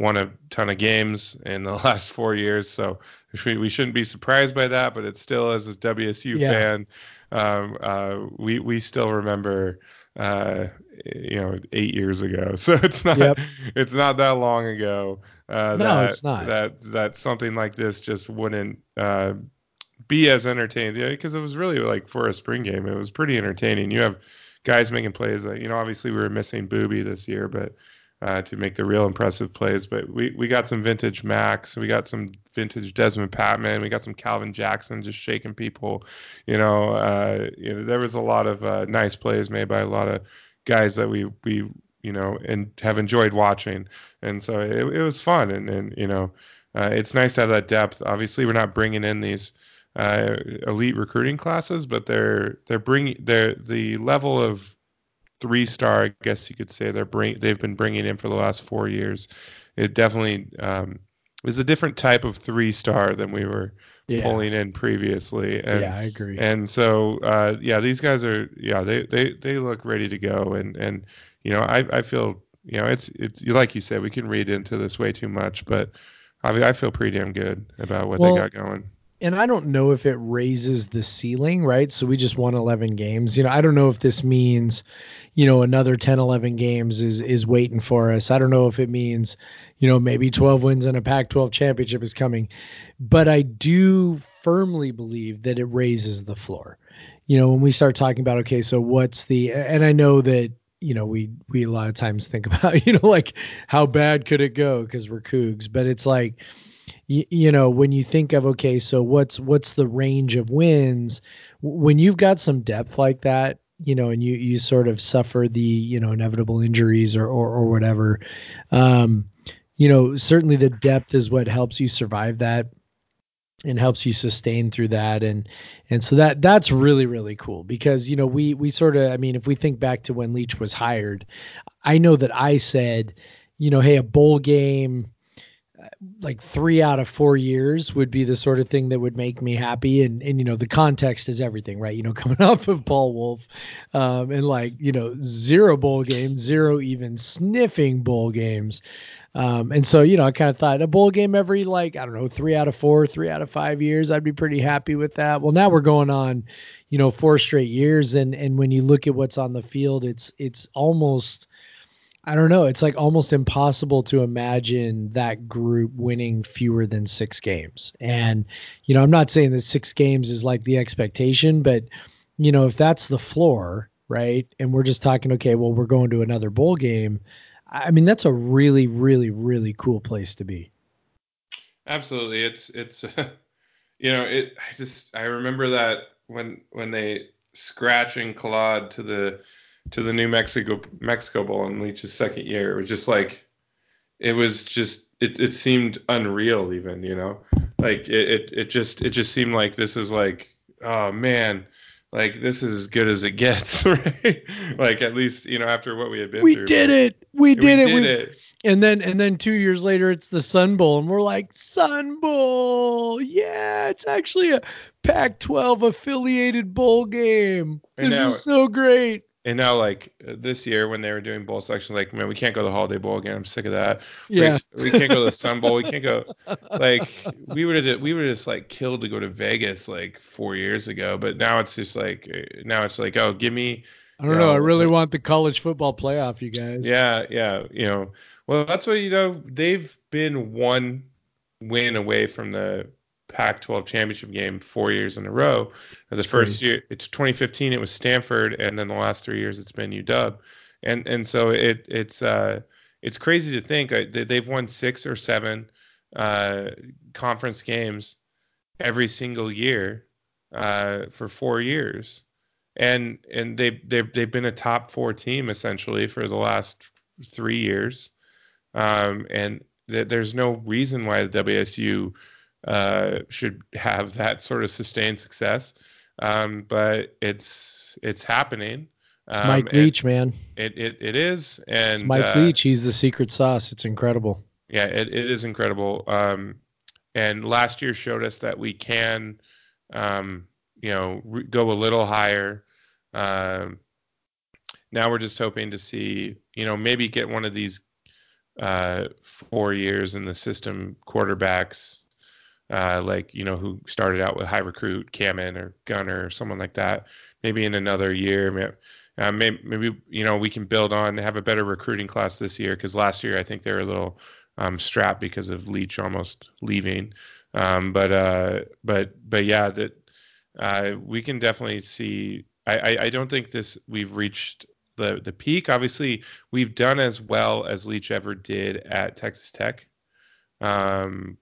won a ton of games in the last four years, so we, shouldn't be surprised by that. But it's still, as a WSU yeah. fan, um, uh, we we still remember uh, you know, eight years ago. So it's not yep. it's not that long ago. Uh, no, that, it's not. That that something like this just wouldn't uh, be as entertaining because it was really like for a spring game, it was pretty entertaining. You have guys making plays. That, you know, obviously we were missing Booby this year, but uh, to make the real impressive plays. But we, we got some vintage Max, we got some vintage Dezmon Patmon, we got some Calvin Jackson just shaking people. You know, uh, you know there was a lot of uh, nice plays made by a lot of guys that we we you know and have enjoyed watching, and so it, it was fun and and you know uh, it's nice to have that depth. Obviously, we're not bringing in these uh, elite recruiting classes, but they're they're bringing they're the level of three star, I guess you could say they're bring they've been bringing in for the last four years. It definitely um, is a different type of three star than we were yeah. pulling in previously. And, yeah, I agree. And so uh, yeah, these guys are yeah they they they look ready to go and and you know I I feel you know it's it's like you said we can read into this way too much, but I mean, I feel pretty damn good about what well, they got going and I don't know if it raises the ceiling, right? So we just won 11 games. You know, I don't know if this means, you know, another 10, 11 games is is waiting for us. I don't know if it means, you know, maybe 12 wins and a Pac-12 championship is coming, but I do firmly believe that it raises the floor. You know, when we start talking about okay, so what's the and I know that you know we we a lot of times think about you know like how bad could it go because we're Cougs, but it's like you, you know when you think of okay so what's what's the range of wins when you've got some depth like that you know and you you sort of suffer the you know inevitable injuries or or, or whatever. Um you know certainly the depth is what helps you survive that and helps you sustain through that. And and so that that's really really cool because you know we we sort of I mean if we think back to when Leach was hired I know that I said you know hey a bowl game like three out of four years would be the sort of thing that would make me happy. And, and, you know, the context is everything, right? You know, coming off of Paul Wulff um, and like, you know, zero bowl games, zero even sniffing bowl games. Um, and so, you know, I kind of thought a bowl game every like, I don't know, three out of four, three out of five years, I'd be pretty happy with that. Well, now we're going on, you know, four straight years. And, and when you look at what's on the field, it's, it's almost, I don't know. It's like almost impossible to imagine that group winning fewer than six games. And, you know, I'm not saying that six games is like the expectation, but, you know, if that's the floor, right? And we're just talking, okay, well, we're going to another bowl game. I mean, that's a really, really, really cool place to be. Absolutely. It's, it's, you know, it, I just, I remember that when, when they scratch and clawed to the, to the New Mexico Mexico Bowl in Leach's second year. It was just like it was just it, it seemed unreal even, you know. Like it, it it just it just seemed like this is like oh man, like this is as good as it gets, right? like at least you know after what we had been we through. Did it. We did we it. We did it. And then and then two years later it's the Sun Bowl and we're like Sun Bowl, yeah, it's actually a Pac-12 affiliated bowl game. This is so great and now like uh, this year when they were doing bowl selections, like man, we can't go to the Holiday Bowl again. I'm sick of that. Yeah. We, we can't go to the Sun Bowl. We can't go. Like we would have we were just like killed to go to Vegas like four years ago, but now it's just like uh, now it's like oh give me. I don't know, know. I really like, want the college football playoff, you guys. Yeah, yeah. You know, well that's what you know. They've been one win away from the Pac-12 championship game four years in a row. The first year, it's 2015, it was Stanford, and then the last three years it's been UW, and and so it it's uh it's crazy to think that they've won six or seven uh, conference games every single year uh, for four years, and and they they've they've been a top four team essentially for the last three years, um, and th- there's no reason why the WSU uh, should have that sort of sustained success. Um, but it's it's happening. It's Mike um, Leach, man. It, it it is, and it's Mike uh, Leach. He's the secret sauce. It's incredible. Yeah, it, it is incredible. Um, and last year showed us that we can, um, you know, re- go a little higher. Um, now we're just hoping to see, you know, maybe get one of these uh, four years in the system quarterbacks uh, like you know who started out with high recruit Cammon or Gunner or someone like that. Maybe in another year, uh, maybe, maybe you know we can build on have a better recruiting class this year because last year I think they were a little um, strapped because of Leach almost leaving. Um, but uh, but but yeah, that uh, we can definitely see. I, I, I don't think this we've reached the the peak. Obviously, we've done as well as Leach ever did at Texas Tech. Um,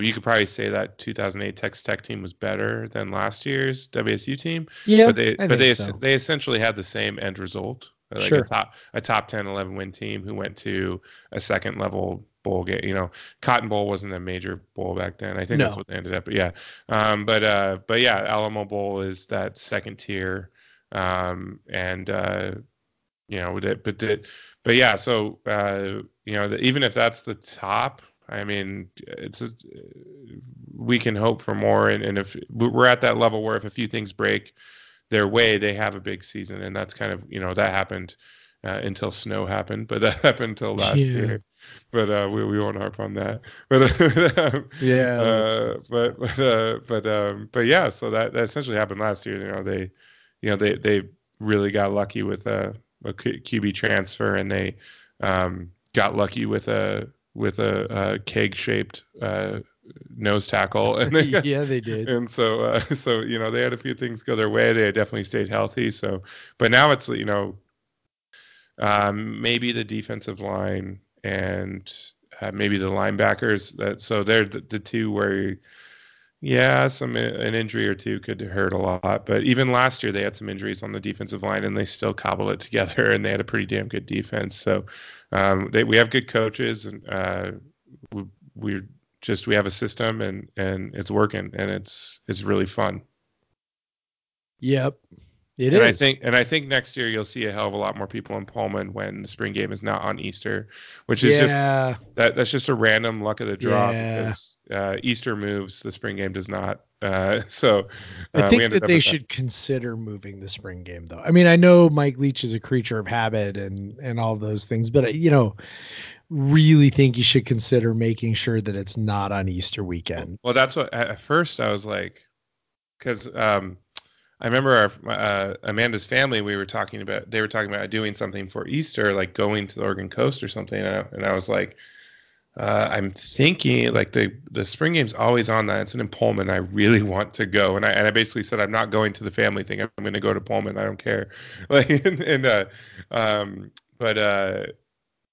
you could probably say that 2008 Texas Tech team was better than last year's WSU team. Yeah, but they I but they so. they essentially had the same end result. Like Sure. a top a top 10 11 win team who went to a second level bowl game. You know, Cotton Bowl wasn't a major bowl back then. I think that's what they ended up. But yeah, um, but uh, but yeah, Alamo Bowl is that second tier, um, and uh, you know, but the, but yeah, so uh, you know, the, even if that's the top, I mean, it's a, we can hope for more, and, and if we're at that level where if a few things break their way, they have a big season, and that's kind of you know that happened uh, until snow happened, but that happened until last Yeah. year. But uh, we we won't harp on that. But um, Yeah. uh, but but uh, but um, but yeah, so that, that essentially happened last year. You know, they you know they they really got lucky with a QB transfer, and they um, got lucky with a with a, a keg shaped uh, nose tackle, and they yeah, they did. and so uh, so you know they had a few things go their way. They definitely stayed healthy. So, but now it's you know um, maybe the defensive line and uh, maybe the linebackers. That so they're the, the two where yeah, some an injury or two could hurt a lot. But even last year they had some injuries on the defensive line and they still cobbled it together and they had a pretty damn good defense. So um, they, we have good coaches and uh, we, we're just we have a system and and it's working and it's it's really fun. Yep. It is. and I think and I think next year you'll see a hell of a lot more people in Pullman when the spring game is not on Easter, which is just that that's just a random luck of the draw Yeah. because uh, Easter moves, the spring game does not. Uh, so uh, I think that they should consider moving the spring game, though. I mean, I know Mike Leach is a creature of habit and and all those things, but you know, really think you should consider making sure that it's not on Easter weekend. Well, that's what at at first I was like, because um, I remember our, uh, Amanda's family. We were talking about they were talking about doing something for Easter, like going to the Oregon coast or something, and I, and I was like, uh, I'm thinking like the the spring game's always on that. It's in Pullman. I really want to go, and I and I basically said I'm not going to the family thing. I'm going to go to Pullman. I don't care. Like and, and uh, um, but uh,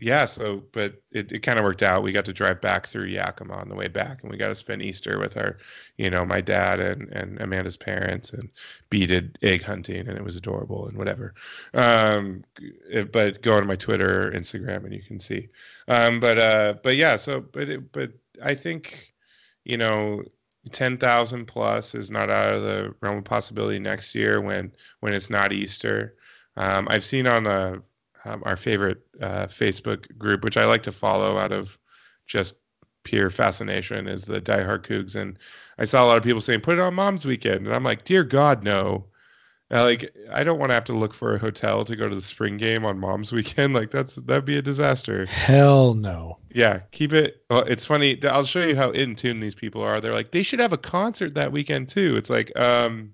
yeah, so but it, it kind of worked out. We got to drive back through Yakima on the way back, and we got to spend Easter with our, you know, my dad and, and Amanda's parents, and B did egg hunting, and it was adorable and whatever. Um, it- but go on my Twitter, or Instagram, and you can see. Um, but uh, but yeah, so but it, but I think, you know, ten thousand plus is not out of the realm of possibility next year when when it's not Easter. Um, I've seen on the um, our favorite uh, Facebook group, which I like to follow out of just pure fascination, is the Die Hard Cougs. And I saw a lot of people saying, put it on Mom's Weekend. And I'm like, dear God, no. Uh, like, I don't want to have to look for a hotel to go to the spring game on Mom's Weekend. Like, that's that'd be a disaster. Hell no. Yeah, keep it. Well, it's funny. I'll show you how in tune these people are. They're like, they should have a concert that weekend too. It's like, um,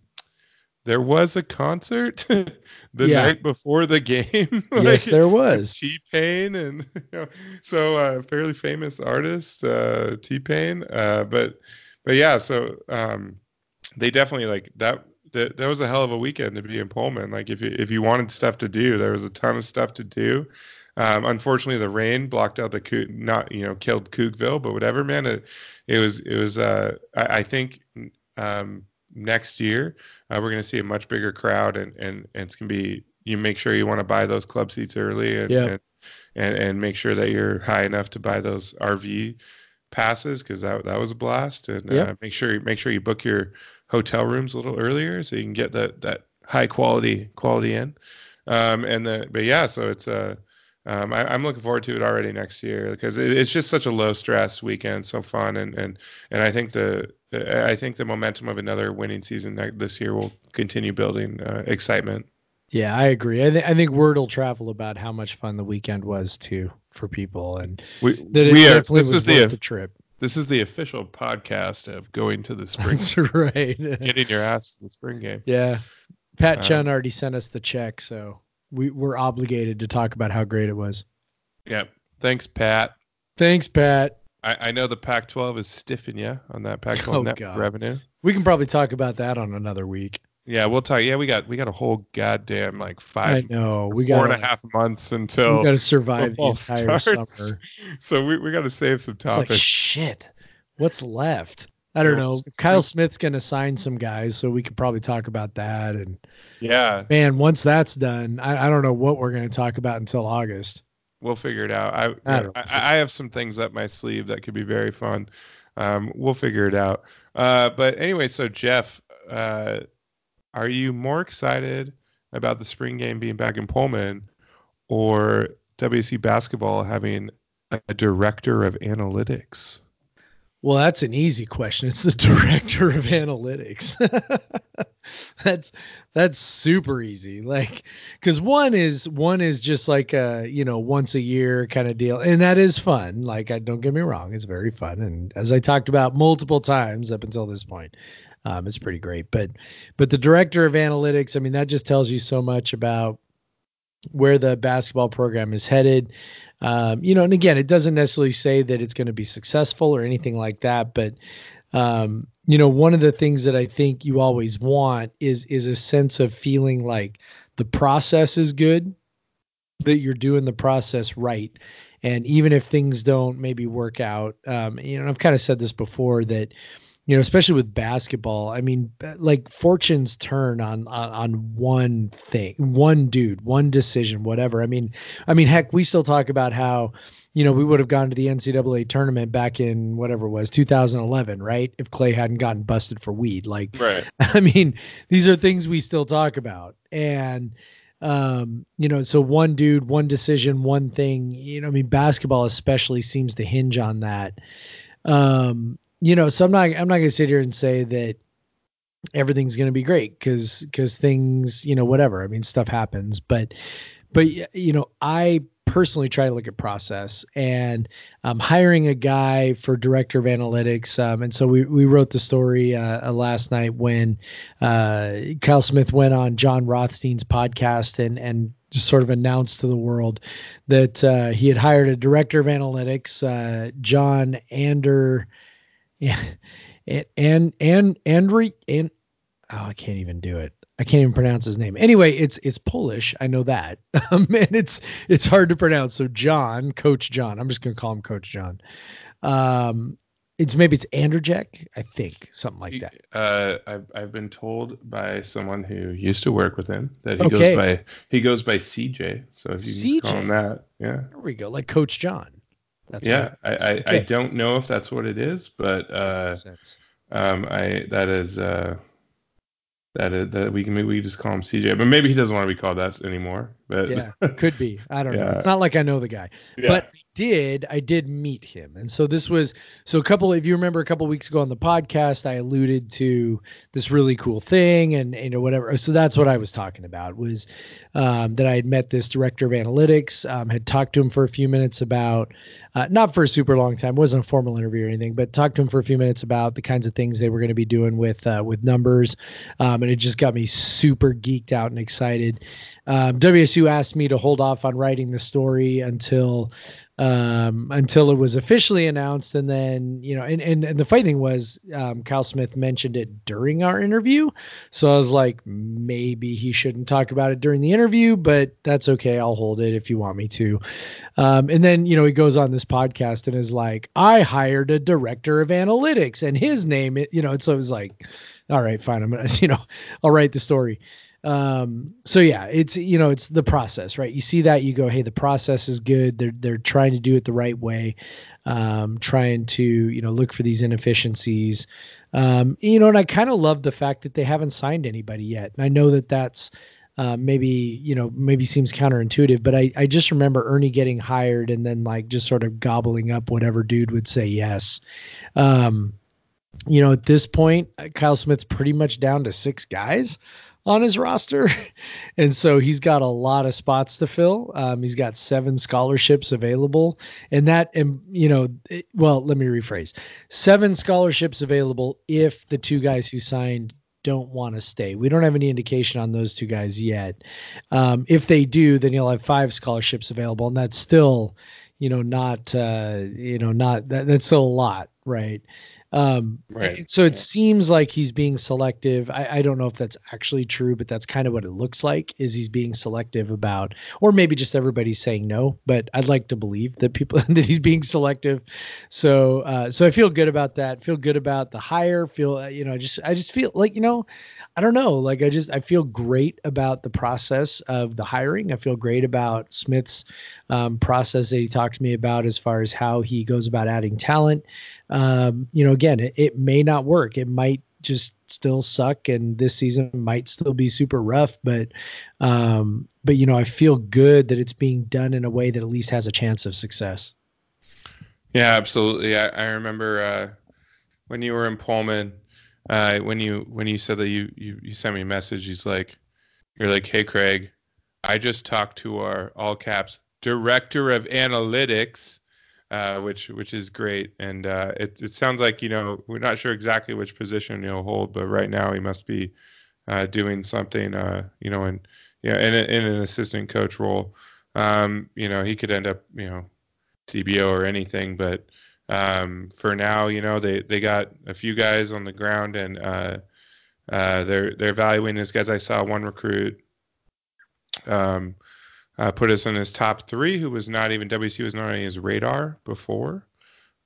there was a concert the Yeah. night before the game. yes, there was. T Pain and you know, so uh, fairly famous artist uh, T Pain. Uh, but but yeah, so um, they definitely like that. That, that was a hell of a weekend to be in Pullman. Like if you if you wanted stuff to do, there was a ton of stuff to do. Um, unfortunately, the rain blocked out the Coug- not you know killed Cougville, but whatever, man. It it was it was. Uh, I, I think um, next year uh, we're going to see a much bigger crowd, and and, and it's going to be you make sure you want to buy those club seats early, and, Yeah. and and and make sure that you're high enough to buy those RV passes because that that was a blast, and uh, make sure make sure you book your hotel rooms a little earlier so you can get that that high quality quality in. Um, and the but yeah, so it's uh, um, I, I'm looking forward to it already next year because it, it's just such a low stress weekend, so fun, and and and I think the I think the momentum of another winning season this year will continue building uh, excitement. Yeah, I agree. I, th- I think word will travel about how much fun the weekend was too for people, and We, that it we are definitely this was is worth the the trip. this is the official podcast of going to the spring That's right. getting your ass to the spring game. yeah. Pat Um, Chun already sent us the check, so we we're obligated to talk about how great it was. Yeah. Thanks, Pat. Thanks, Pat. I, I know the Pac-12 is stiffing you on that Pac-12 oh, net God. revenue. We can probably talk about that on another week. Yeah, we'll talk. Yeah, we got we got a whole goddamn like five. I know we got four and a half months until we got to survive the entire starts. summer. So we we got to save some topics. Like, shit, what's left? I don't know. Kyle Smith's gonna sign some guys, so we could probably talk about that. And yeah, man, once that's done, I, I don't know what we're gonna talk about until August. We'll figure it out. I I, I, I have some things up my sleeve that could be very fun. Um, we'll figure it out. Uh, but anyway, so Jeff, uh, are you more excited about the spring game being back in Pullman or WSU basketball having a director of analytics? Well, that's an easy question. It's the director of analytics. that's that's super easy. Like cuz one is one is just like a, you know, once a year kind of deal. And that is fun. Like I don't get me wrong, it's very fun and as I talked about multiple times up until this point, um, it's pretty great. But but the director of analytics, I mean, that just tells you so much about where the basketball program is headed. Um, you know, and again, it doesn't necessarily say that it's going to be successful or anything like that, but um, you know, one of the things that I think you always want is is a sense of feeling like the process is good, that you're doing the process right. And even if things don't maybe work out, um, you know, I've kind of said this before that, you know, especially with basketball. I mean, like fortunes turn on, on on one thing, one dude, one decision, whatever. I mean, I mean, heck, we still talk about how, you know, we would have gone to the NCAA tournament back in whatever it was 2011, right? If Klay hadn't gotten busted for weed, like, right. I mean, these are things we still talk about, and um, you know, so one dude, one decision, one thing. You know, I mean, basketball especially seems to hinge on that. Um, you know, so I'm not I'm not gonna sit here and say that everything's gonna be great because because things you know whatever. I mean stuff happens. But but you know I personally try to look at process and um, hiring a guy for director of analytics um, and so we, we wrote the story uh, uh, last night when uh, Kyle Smith went on Jon Rothstein's podcast and and just sort of announced to the world that uh, he had hired a director of analytics uh, John Ander yeah, and and Andri and oh, I can't even do it. I can't even pronounce his name. Anyway, it's it's Polish. I know that, um, and it's it's hard to pronounce. So John, Coach John. I'm just gonna call him Coach John. Um, it's maybe it's Andrzejek, I think, something like that. Uh, I've I've been told by someone who used to work with him that he okay. goes by he goes by CJ. So if you CJ. call him that, yeah. There we go, like Coach John. That's yeah, I, I, okay. I, don't know if that's what it is, but uh, um, I that is uh, that is that we can maybe we just call him CJ, but maybe he doesn't want to be called that anymore. But yeah, could be. I don't yeah. know. It's not like I know the guy, yeah. but did I did meet him, and so this was so a couple. If you remember, a couple weeks ago on the podcast, I alluded to this really cool thing, and you know whatever. So that's what I was talking about was um, that I had met this director of analytics, um, had talked to him for a few minutes about, uh, not for a super long time, wasn't a formal interview or anything, but talked to him for a few minutes about the kinds of things they were going to be doing with uh, with numbers, um, and it just got me super geeked out and excited. Um, WSU asked me to hold off on writing the story until um, until it was officially announced. And then, you know, and, and, and the funny thing was, um, Kyle Smith mentioned it during our interview. So I was like, maybe he shouldn't talk about it during the interview, but that's okay. I'll hold it if you want me to. Um, and then, you know, he goes on this podcast and is like, I hired a director of analytics and his name, you know, and so it was like, all right, fine. I'm going to, you know, I'll write the story. Um, so yeah, it's you know it's the process, right? You see that you go, hey, the process is good. They're they're trying to do it the right way, um, trying to you know look for these inefficiencies. Um, you know, and I kind of love the fact that they haven't signed anybody yet. And I know that that's uh, maybe you know maybe seems counterintuitive, but I I just remember Ernie getting hired and then like just sort of gobbling up whatever dude would say yes. Um, you know, at this point, Kyle Smith's pretty much down to six guys on his roster. and so he's got a lot of spots to fill. Um, he's got seven scholarships available. And that, and you know, well, let me rephrase seven scholarships available if the two guys who signed don't want to stay. We don't have any indication on those two guys yet. Um, if they do, then you'll have five scholarships available, and that's still, you know, not, uh, you know, not that, that's still a lot, right? Um, right. So it yeah. seems like he's being selective. I, I, don't know if that's actually true, but that's kind of what it looks like. Is he's being selective about, or maybe just everybody's saying no. But I'd like to believe that people that he's being selective. So, uh, so I feel good about that. Feel good about the hire. Feel, uh, you know, just I just feel like you know, I don't know. Like I just I feel great about the process of the hiring. I feel great about Smith's um, process that he talked to me about as far as how he goes about adding talent. Um, you know, again, it, it may not work. It might just still suck and this season might still be super rough but um but you know i feel good that it's being done in a way that at least has a chance of success yeah absolutely i, I remember uh when you were in pullman uh, when you when you said that you, you you sent me a message, he's like, you're like, hey Craig, I just talked to our all caps director of analytics, uh, which which is great, and uh, it it sounds like you know we're not sure exactly which position he'll hold, but right now he must be uh, doing something, uh, you know, in yeah in, in an assistant coach role. Um, you know, he could end up you know DBO or anything, but um, for now, you know, they, they got a few guys on the ground and uh, uh, they're they're evaluating these guys. I saw one recruit um, uh, put us in his top three, who was not even WC was not on his radar before,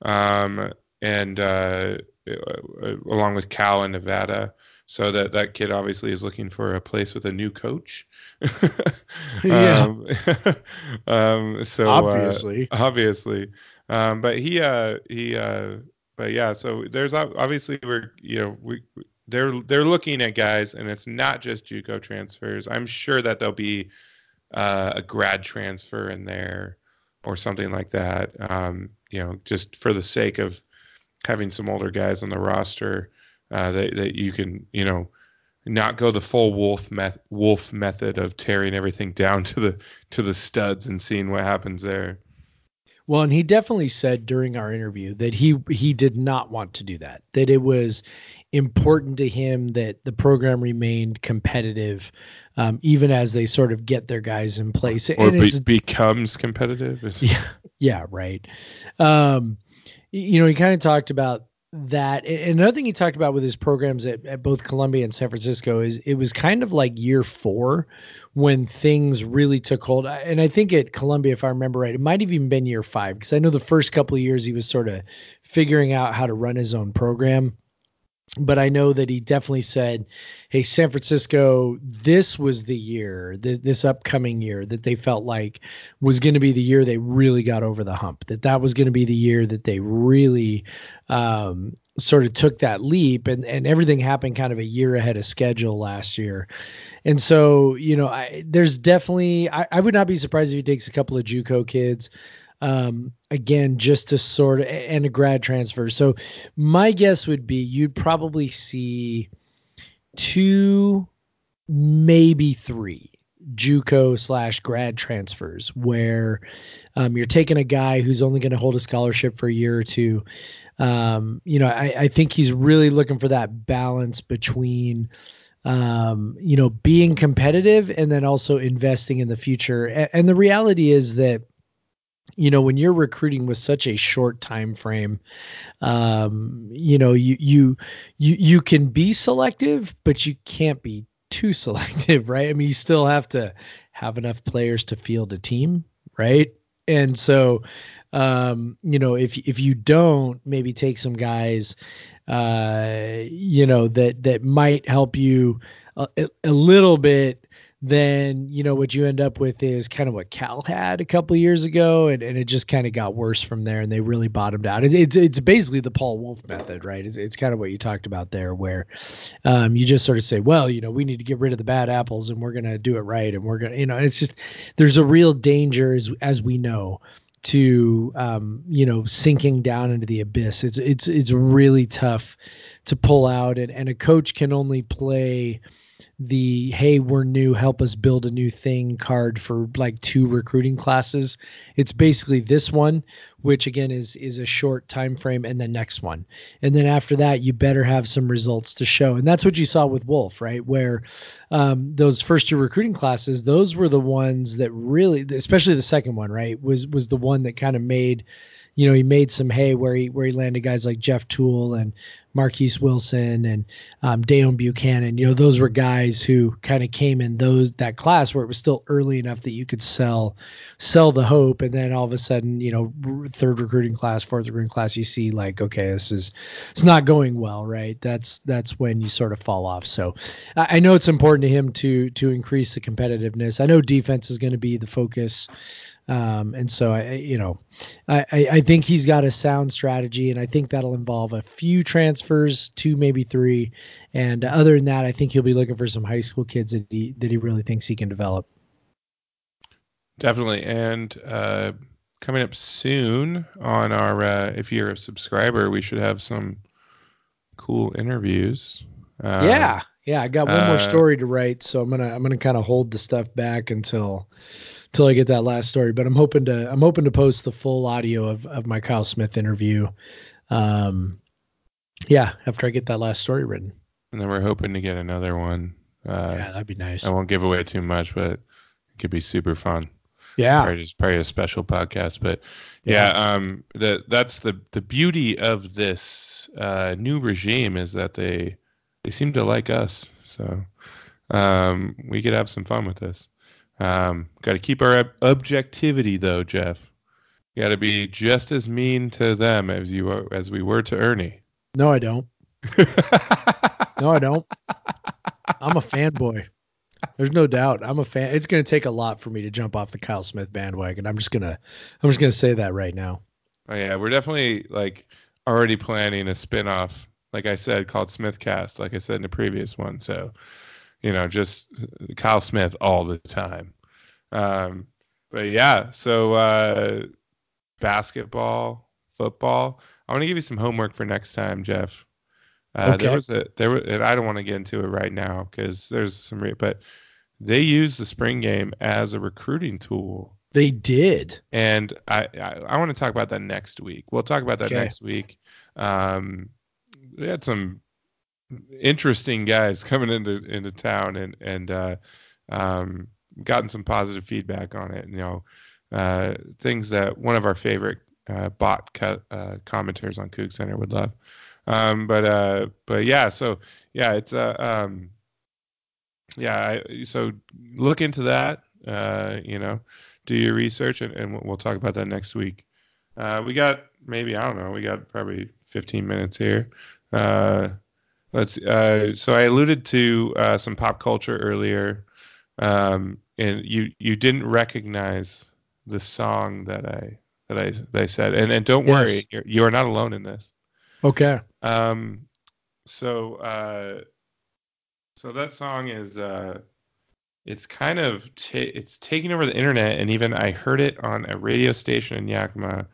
um, and uh, uh, along with Cal and Nevada. So that that kid obviously is looking for a place with a new coach. yeah. Um, um, so uh, obviously, obviously. Um, but he uh he uh but yeah, so there's obviously we're you know we they're they're looking at guys and it's not just JUCO transfers. I'm sure that there'll be uh, a grad transfer in there or something like that. Um, you know, just for the sake of having some older guys on the roster uh, that that you can you know not go the full Wulff met- Wulff method of tearing everything down to the to the studs and seeing what happens there. Well, and he definitely said during our interview that he he did not want to do that. That it was important to him that the program remained competitive, um, even as they sort of get their guys in place. Or be, becomes competitive. Yeah, yeah, right. Um, you know, he kind of talked about that. Another thing he talked about with his programs at, at both Columbia and San Francisco is it was kind of like year four when things really took hold. And I think at Columbia, if I remember right, it might have even been year five because I know the first couple of years he was sort of figuring out how to run his own program but I know that he definitely said, "Hey, San Francisco, this was the year, this, this upcoming year, that they felt like was going to be the year they really got over the hump. That that was going to be the year that they really um, sort of took that leap, and and everything happened kind of a year ahead of schedule last year. And so, you know, I, there's definitely, I, I would not be surprised if he takes a couple of JUCO kids." Um, again, just to sort of, and a grad transfer. So my guess would be you'd probably see two, maybe three JUCO slash grad transfers where um, you're taking a guy who's only going to hold a scholarship for a year or two. Um, you know, I, I, think he's really looking for that balance between, um, you know, being competitive and then also investing in the future. And, and the reality is that you know when you're recruiting with such a short time frame um, you know you you you you can be selective but you can't be too selective right? I mean you still have to have enough players to field a team right? And so um, you know if if you don't maybe take some guys uh, you know that that might help you a, a little bit then you know what you end up with is kind of what Cal had a couple years ago, and, and it just kind of got worse from there, and they really bottomed out. It, it's it's basically the Paul Wulff method, right? It's it's kind of what you talked about there, where um, you just sort of say, well, you know, we need to get rid of the bad apples, and we're gonna do it right, and we're gonna, you know, it's just there's a real danger as as we know to um, you know sinking down into the abyss. It's it's it's really tough to pull out, and and a coach can only play the hey we're new help us build a new thing card for like two recruiting classes. It's basically this one which again is is a short time frame and the next one. And then after that you better have some results to show. And that's what you saw with Wulff right? Where um, those first two recruiting classes those were the ones that really especially the second one right was was the one that kind of made you know, he made some hay where he where he landed guys like Jeff Tuel and Marquess Wilson and um, Deone Bucannon. You know, those were guys who kind of came in those that class where it was still early enough that you could sell sell the hope, and then all of a sudden, you know, third recruiting class, fourth recruiting class, you see like, okay, this is it's not going well, right? That's that's when you sort of fall off. So I, I know it's important to him to to increase the competitiveness. I know defense is going to be the focus. Um, and so I, you know, I, I think he's got a sound strategy, and I think that'll involve a few transfers, two maybe three, and other than that, I think he'll be looking for some high school kids that he that he really thinks he can develop. Definitely, and uh, coming up soon on our, uh, if you're a subscriber, we should have some cool interviews. Uh, yeah, yeah, I got one more uh, story to write, so I'm gonna I'm gonna kind of hold the stuff back until till I get that last story. But I'm hoping to I'm hoping to post the full audio of of my Kyle Smith interview. Um, yeah, after I get that last story written. And then we're hoping to get another one. Uh, yeah, that'd be nice. I won't give away too much, but it could be super fun. Yeah, probably, just, probably a special podcast, but yeah, yeah, um, the that's the the beauty of this uh, new regime is that they they seem to like us, so um, we could have some fun with this. Um, got to keep our ob- objectivity though, Jeff. Got to be just as mean to them as you as we were to Ernie. No, I don't. no, I don't. I'm a fanboy. There's no doubt. I'm a fan. It's going to take a lot for me to jump off the Kyle Smith bandwagon. I'm just gonna, I'm just gonna say that right now. Oh yeah, we're definitely like already planning a spin-off, like I said, called Smithcast, like I said in the previous one. So you know, just Kyle Smith all the time. Um, but yeah, so uh, basketball, football. I want to give you some homework for next time, Jeff. Uh, okay. There was a there, and I don't want to get into it right now because there's some, re- but they use the spring game as a recruiting tool. They did, and I I, I want to talk about that next week. We'll talk about that okay. next week. Um, we had some interesting guys coming into into town and and uh, um, gotten some positive feedback on it. You know, uh, things that one of our favorite uh, bot co- uh, commenters on CougCenter would love. Um, but uh, but yeah, so yeah, it's uh, um, yeah, I, so look into that. You know, do your research, and, and we'll talk about that next week. We got maybe I don't know, we got probably 15 minutes here. Let's. Uh, so I alluded to uh, some pop culture earlier, um, and you you didn't recognize the song that I that I that I said, and and don't yes. worry, you're, you are not alone in this. Okay. Um. So uh, so that song is uh, it's kind of it's taking over the internet, and even I heard it on a radio station in Yakima.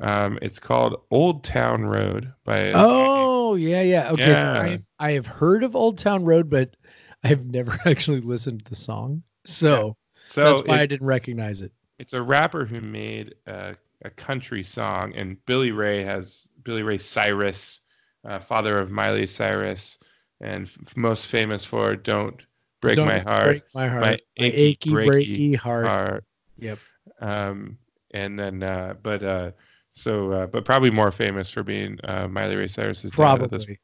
Um, it's called Old Town Road by. Oh Oh yeah, yeah. Okay, yeah. so I, I have heard of Old Town Road, but I've never actually listened to the song, so, yeah. so that's why it, I didn't recognize it. It's a rapper who made a, a country song, and Billy Ray has Billy Ray Cyrus, uh, father of Miley Cyrus, and f- most famous for "Don't Break Don't My Heart," break my heart, my achy, achy breaky, breaky heart. heart. Yep. Um, and then, uh, but uh, so, uh, but probably more famous for being uh, Miley Ray Cyrus's probably. dad.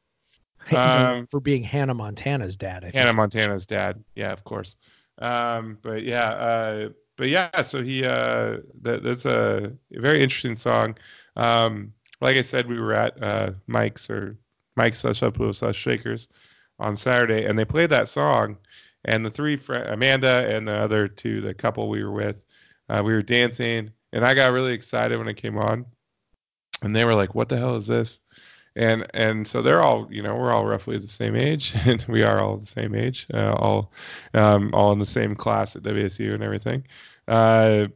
Probably. Um, for being Hannah Montana's dad. I Hannah Montana's dad. Yeah, of course. Um, but yeah, uh, but yeah, so he uh, that, that's a very interesting song. Um, like I said, we were at uh, Mike's or Mike's slash Upload slash Shakers on Saturday, and they played that song. And the three, fr- Amanda and the other two, the couple we were with, uh, we were dancing, and I got really excited when it came on and they were like, "What the hell is this?" And and so they're all, you know, we're all roughly the same age, and we are all the same age, uh, all um, all in the same class at WSU and everything. Uh,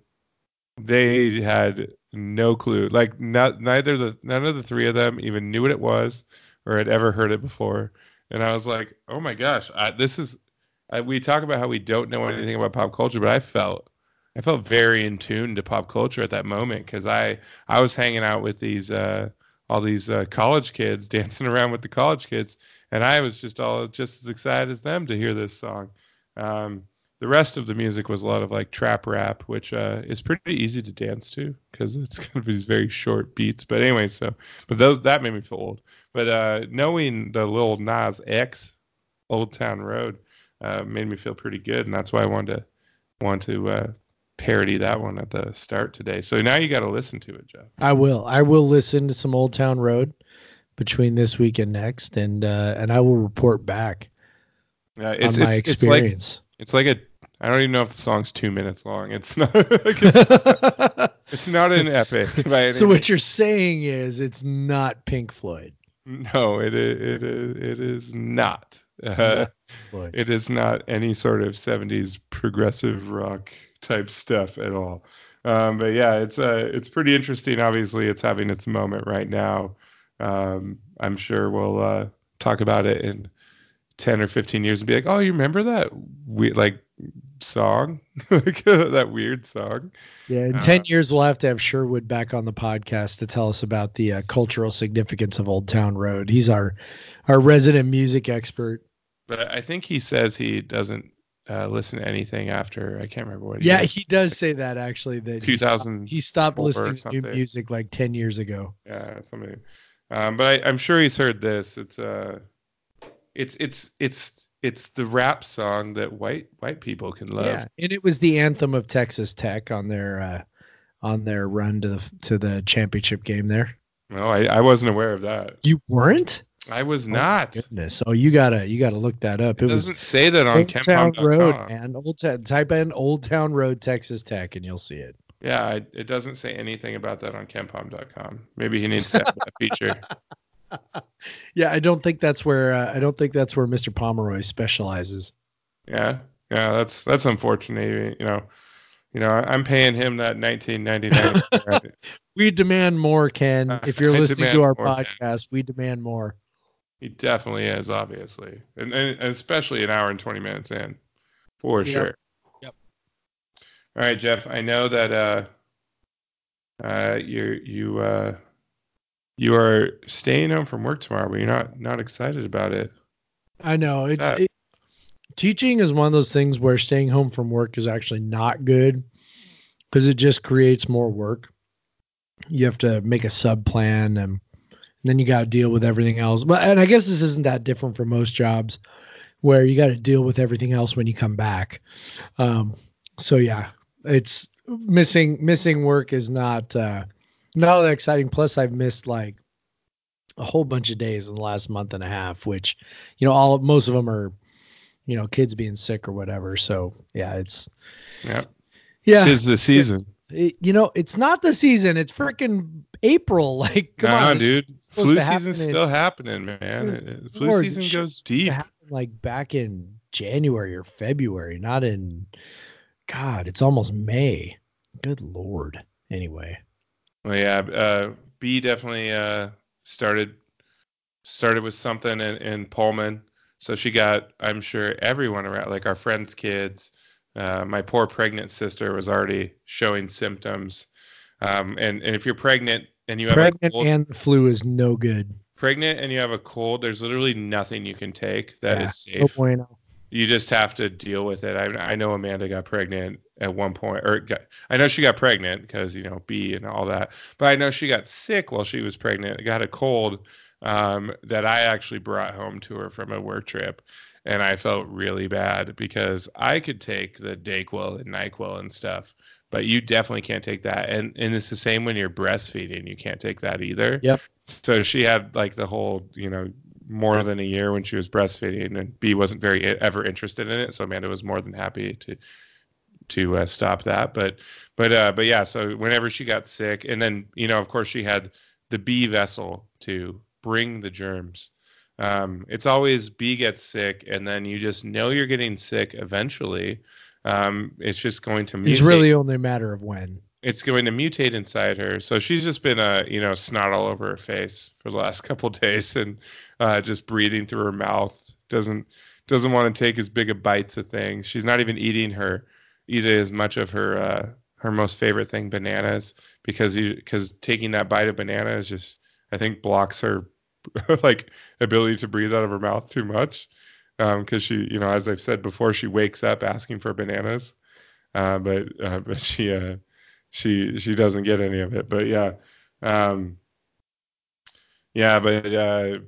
they had no clue, like not, neither the none of the three of them even knew what it was or had ever heard it before. And I was like, "Oh my gosh, I, this is." I, we talk about how we don't know anything about pop culture, but I felt I felt very in tune to pop culture at that moment because I I was hanging out with these uh, all these uh, college kids dancing around with the college kids, and I was just all just as excited as them to hear this song. Um, the rest of the music was a lot of like trap rap, which uh, is pretty easy to dance to because it's kind of these very short beats. But anyway, so but those that made me feel old. But uh, knowing the Lil Nas X Old Town Road uh, made me feel pretty good, and that's why I wanted to want to uh, parody that one at the start today. So now you got to listen to it, Jeff. I will. I will listen to some Old Town Road between this week and next, and uh, and I will report back yeah, it's, on my it's, experience. It's like, it's like a I don't even know if the song's two minutes long. It's not. It's, it's, not an epic. so what you're saying is it's not Pink Floyd. No, it is. It is. It is not. Uh, it is not any sort of 70s progressive rock type stuff at all. Um, but yeah, it's uh, it's pretty interesting. Obviously, it's having its moment right now. Um, I'm sure we'll uh, talk about it in 10 or 15 years and be like, oh, you remember that we like song, like that weird song. Yeah, in uh, 10 years we'll have to have Sherwood back on the podcast to tell us about the uh, cultural significance of Old Town Road. He's our our resident music expert. But I think he says he doesn't uh, listen to anything after I can't remember what. He yeah, did. he does say that actually. That 2000. He stopped, he stopped listening to music like 10 years ago. Yeah, somebody. Um, but I, am sure he's heard this. It's uh, it's it's it's it's the rap song that white white people can love. Yeah, and it was the anthem of Texas Tech on their uh, on their run to the to the championship game there. No, I, I wasn't aware of that. You weren't? I was oh, not. Goodness. Oh, you gotta you gotta look that up. It, it doesn't say that on Old Town Road, man. Old Town. Type in Old Town Road, Texas Tech, and you'll see it. Yeah, it doesn't say anything about that on KenPom.com. Maybe he needs to have that feature. yeah, I don't think that's where uh, I don't think that's where Mr. Pomeroy specializes. Yeah, yeah, that's that's unfortunate. You know, you know, I'm paying him that 19.99. we demand more, Ken. If you're listening to our podcast, Ken. we demand more. He definitely is, obviously, and, and especially an hour and 20 minutes in, for yep. sure. Yep. All right, Jeff. I know that uh, uh, you you uh, you are staying home from work tomorrow, but you're not not excited about it. I know it's it, teaching is one of those things where staying home from work is actually not good because it just creates more work. You have to make a sub plan and then you got to deal with everything else. But and I guess this isn't that different for most jobs where you got to deal with everything else when you come back. Um, so yeah, it's missing missing work is not uh, not that exciting. Plus, I've missed like a whole bunch of days in the last month and a half, which you know all most of them are you know kids being sick or whatever. So yeah, it's yeah yeah. It's the season. It, you know, it's not the season. It's freaking April. Like, come nah, on, dude. Flu season's in, still happening, man. Flu Lord, season goes deep. like back in January or February, not in. God, it's almost May. Good lord. Anyway. Well, yeah. Uh, B definitely uh, started started with something in, in Pullman. So she got, I'm sure, everyone around, like our friends' kids. Uh, my poor pregnant sister was already showing symptoms. Um, and, and if you're pregnant and you have pregnant a cold, and the flu is no good. Pregnant and you have a cold, there's literally nothing you can take that yeah, is safe. No bueno. You just have to deal with it. I, I know Amanda got pregnant at one point, or got, I know she got pregnant because you know B and all that, but I know she got sick while she was pregnant. Got a cold um, that I actually brought home to her from a work trip and I felt really bad because I could take the Dayquil and Nyquil and stuff, but you definitely can't take that. And and it's the same when you're breastfeeding, you can't take that either. Yep. So she had like the whole, you know, more than a year when she was breastfeeding, and B wasn't very ever interested in it, so Amanda was more than happy to to uh, stop that. But but uh, but yeah, so whenever she got sick, and then you know, of course, she had the B vessel to bring the germs um, it's always B gets sick, and then you just know you're getting sick eventually. Um, it's just going to mutate. It's really only a matter of when. It's going to mutate inside her. So she's just been a you know snot all over her face for the last couple days, and uh, just breathing through her mouth doesn't doesn't want to take as big a bites of things. She's not even eating her either as much of her uh, her most favorite thing, bananas, because you because taking that bite of banana is just I think blocks her like ability to breathe out of her mouth too much. Because um, she, you know, as I've said before, she wakes up asking for bananas, uh, but uh, but she uh, she she doesn't get any of it. But yeah, um, yeah, but uh,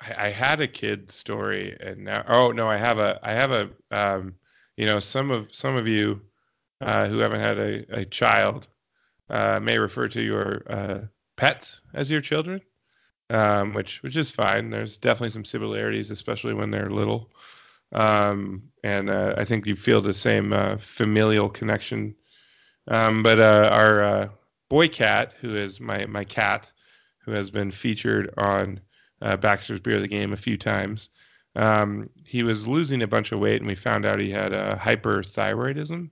I, I had a kid story, and now oh no, I have a I have a um, you know some of some of you uh, who haven't had a, a child uh, may refer to your pets as your children, um, which which is fine. There's definitely some similarities, especially when they're little. Um, and uh, I think you feel the same uh, familial connection. Um, but uh, our boy cat, who is my my cat, who has been featured on Baxter's Beer of the Game a few times. Um, he was losing a bunch of weight, and we found out he had hyperthyroidism,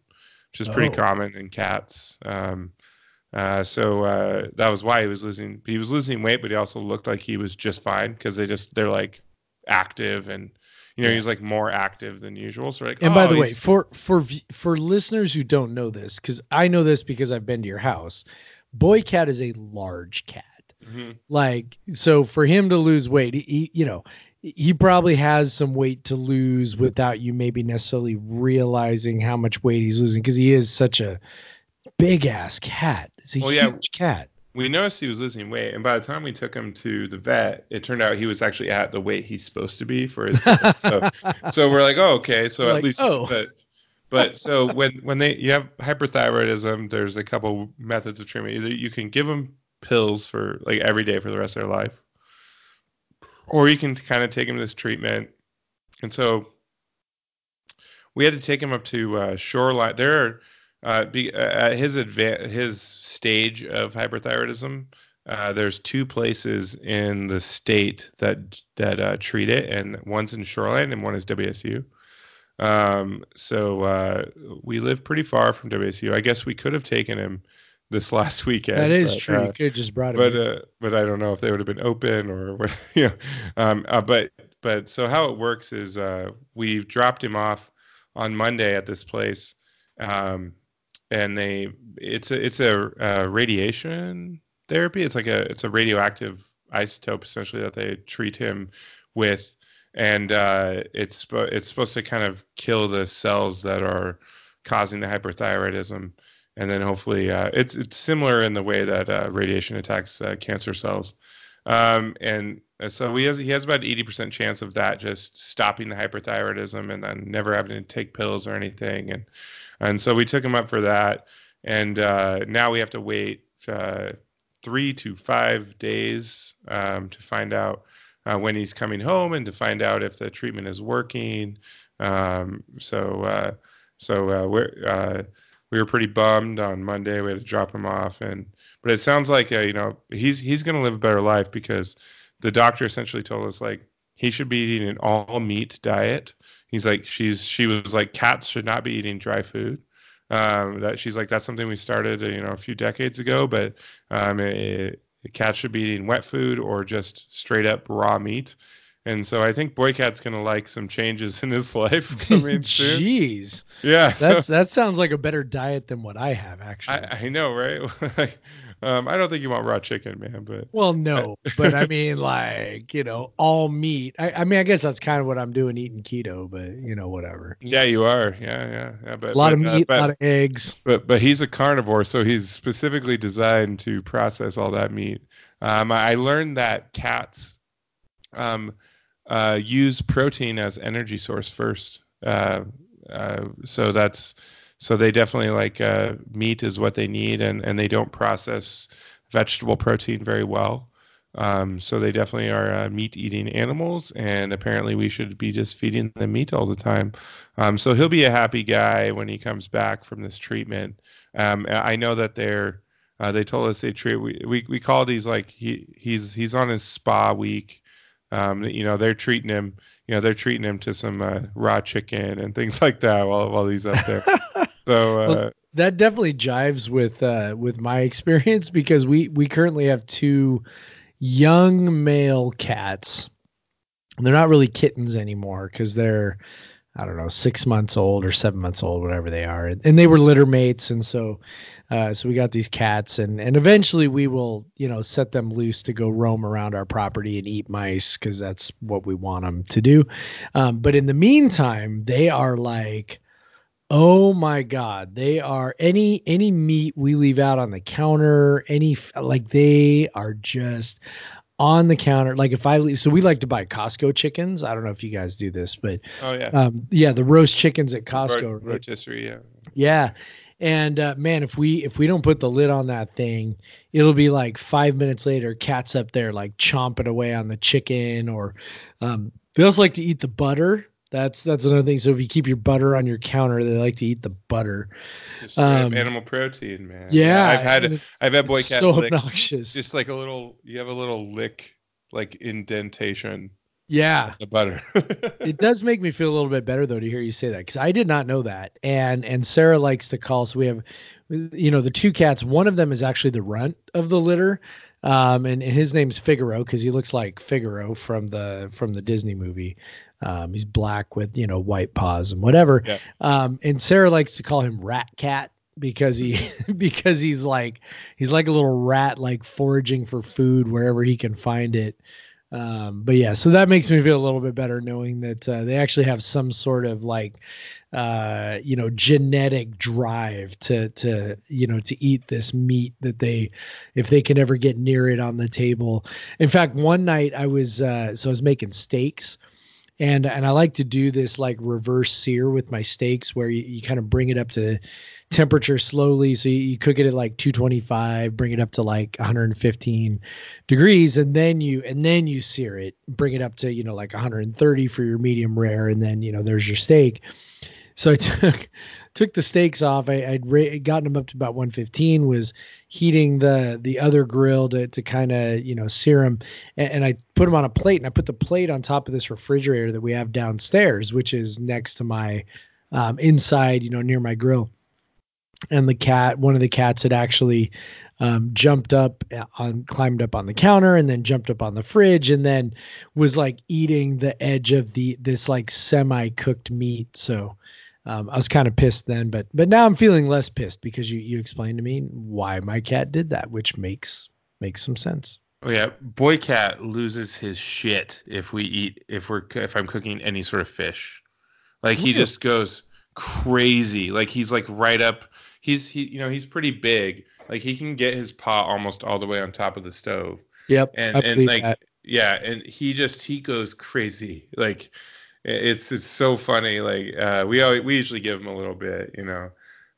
which is pretty oh. common in cats. Um, uh, so uh, that was why he was losing. He was losing weight, but he also looked like he was just fine because they just they're like active and you know yeah. he's like more active than usual. So like, and oh, by the way, for for for listeners who don't know this, because I know this because I've been to your house, Boy Cat is a large cat. Mm-hmm. Like so, for him to lose weight, he, you know, he probably has some weight to lose without you maybe necessarily realizing how much weight he's losing because he is such a big ass cat. It's a well, huge yeah, cat. We noticed he was losing weight, and by the time we took him to the vet, it turned out he was actually at the weight he's supposed to be for his. so, so we're like, oh, okay, so You're at like, least, oh. but, but so when when they you have hyperthyroidism, there's a couple methods of treatment. Either you can give them pills for like every day for the rest of their life, or you can kind of take him this treatment. And so we had to take him up to uh, Shoreline. There are uh, be, uh, at his adva- his stage of hyperthyroidism. Uh, there's two places in the state that that uh, treat it, and one's in Shoreline and one is WSU. Um, so uh, we live pretty far from WSU. I guess we could have taken him this last weekend. That is but, true. Uh, you could have just brought him. But uh, but I don't know if they would have been open or what. You know, um, uh, but but so how it works is uh, we've dropped him off on Monday at this place, um, and they it's a it's a uh, radiation therapy. It's like a it's a radioactive isotope essentially that they treat him with, and uh, it's it's supposed to kind of kill the cells that are causing the hyperthyroidism and then hopefully uh, it's it's similar in the way that uh, radiation attacks uh, cancer cells. Um, and so he has he has about 80% chance of that just stopping the hyperthyroidism and then never having to take pills or anything. And and so we took him up for that. And uh, now we have to wait uh, three to five days um, to find out uh, when he's coming home and to find out if the treatment is working. Um, so so we're we were pretty bummed on Monday. We had to drop him off, and but it sounds like uh, you know he's he's gonna live a better life because the doctor essentially told us like he should be eating an all meat diet. He's like she's she was like cats should not be eating dry food. Um, that she's like that's something we started you know a few decades ago, but um, it, it, cats should be eating wet food or just straight up raw meat. And so I think Boycat's gonna like some changes in his life coming soon. Jeez. Yeah. That's so, that sounds like a better diet than what I have actually. I, I know, right? Um, I don't think you want raw chicken, man, but Well, no, but I mean like, you know, all meat. I, I mean I guess that's kind of what I'm doing eating keto, but you know, whatever. Yeah, you are. Yeah, yeah. yeah but a lot but, of meat, uh, but, a lot of eggs. But but he's a carnivore, so he's specifically designed to process all that meat. Um, I learned that cats um, uh, use protein as energy source first. Uh, uh, so that's so they definitely like uh, meat is what they need, and and they don't process vegetable protein very well. Um, so they definitely are uh, meat-eating animals, and apparently we should be just feeding them meat all the time. Um, so he'll be a happy guy when he comes back from this treatment. Um, I know that they're uh, they told us they treat we, we we call these like he he's he's on his spa week um, you know, they're treating him, you know, they're treating him to some uh, raw chicken and things like that while while he's up there. so uh, well, that definitely jives with uh, with my experience because we we currently have two young male cats they're not really kittens anymore because they're I don't know six months old or seven months old, whatever they are, and they were litter mates, and so uh, so we got these cats, and and eventually we will you know set them loose to go roam around our property and eat mice because that's what we want them to do. Um, but in the meantime, they are like. Oh my God! They are any any meat we leave out on the counter, any like they are just on the counter. Like if I so we like to buy Costco chickens. I don't know if you guys do this, but oh yeah, um, yeah, the roast chickens at Costco. Ro- rotisserie, yeah. Yeah, and uh, man, if we if we don't put the lid on that thing, it'll be like five minutes later, cats up there like chomping away on the chicken, or um, they also like to eat the butter. That's that's another thing. So if you keep your butter on your counter, they like to eat the butter. Just um, animal protein, man. Yeah, I've had I've had boy cat so lick, obnoxious. Just like a little, you have a little lick like indentation. Yeah, the butter. it does make me feel a little bit better though to hear you say that because I did not know that. And and Sarah likes to call. So we have, you know, the two cats. One of them is actually the runt of the litter. Um, and, and his name's Figaro because he looks like Figaro from the from the Disney movie. Um, he's black with you know white paws and whatever. Yeah. Um, and Sarah likes to call him Rat Cat because he because he's like he's like a little rat like foraging for food wherever he can find it. Um, but yeah, so that makes me feel a little bit better knowing that uh, they actually have some sort of like uh, you know genetic drive to to you know to eat this meat that they if they can ever get near it on the table. In fact, one night I was uh, so I was making steaks and and I like to do this like reverse sear with my steaks where you, you kind of bring it up to temperature slowly. So you, you, cook it at like 225 bring it up to like 115 degrees and then you and then you sear it. Bring it up to you know like 130 for your medium rare and then you know there's your steak so I took took the steaks off. I, would ra- gotten them up to about 115. Was heating the the other grill to to kind of you know sear them, and, and, I put them on a plate. And I put the plate on top of this refrigerator that we have downstairs, which is next to my um, inside, you know, near my grill. And the cat, one of the cats, had actually um, jumped up on climbed up on the counter and then jumped up on the fridge and then was like eating the edge of the this like semi cooked meat so um, I was kind of pissed then, but but now I'm feeling less pissed because you you explained to me why my cat did that, which makes makes some sense. Oh yeah, boy cat loses his shit if we eat if we're if I'm cooking any sort of fish. Like he just goes crazy. Like he's like right up. He's he you know he's pretty big. Like he can get his paw almost all the way on top of the stove. Yep. And and like that. yeah, and he just he goes crazy. Like it's it's so funny. Like uh, we always, we usually give them a little bit, you know.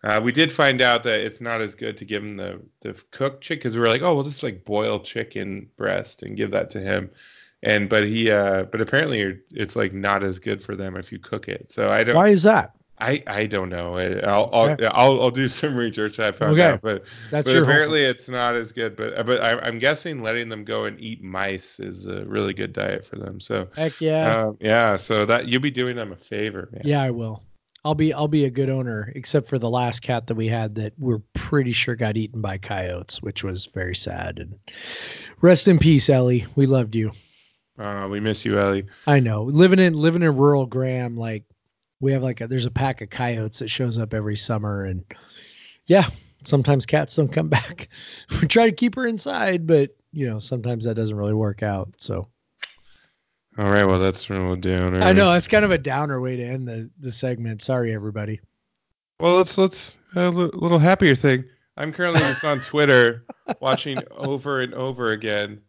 Uh, we did find out that it's not as good to give him the the cooked chicken because we were like, oh, we'll just like boil chicken breast and give that to him. And but he uh but apparently it's like not as good for them if you cook it. So I don't. Why is that? I, I don't know. I'll I'll, okay. I'll, I'll do some research. I found okay. out, but That's but apparently it's not as good. But but I, am guessing letting them go and eat mice is a really good diet for them. So heck yeah, um, yeah. So that you'll be doing them a favor, man. Yeah, I will. I'll be I'll be a good owner, except for the last cat that we had that we're pretty sure got eaten by coyotes, which was very sad. And rest in peace, Ellie. We loved you. Uh, we miss you, Ellie. I know. Living in living in rural Graham, like we have like a, there's a pack of coyotes that shows up every summer and yeah sometimes cats don't come back. We try to keep her inside but you know sometimes that doesn't really work out so. All right well that's a little downer. I know that's kind of a downer way to end the the segment. Sorry everybody. Well let's let's a little happier thing. I'm currently just on twitter watching over and over again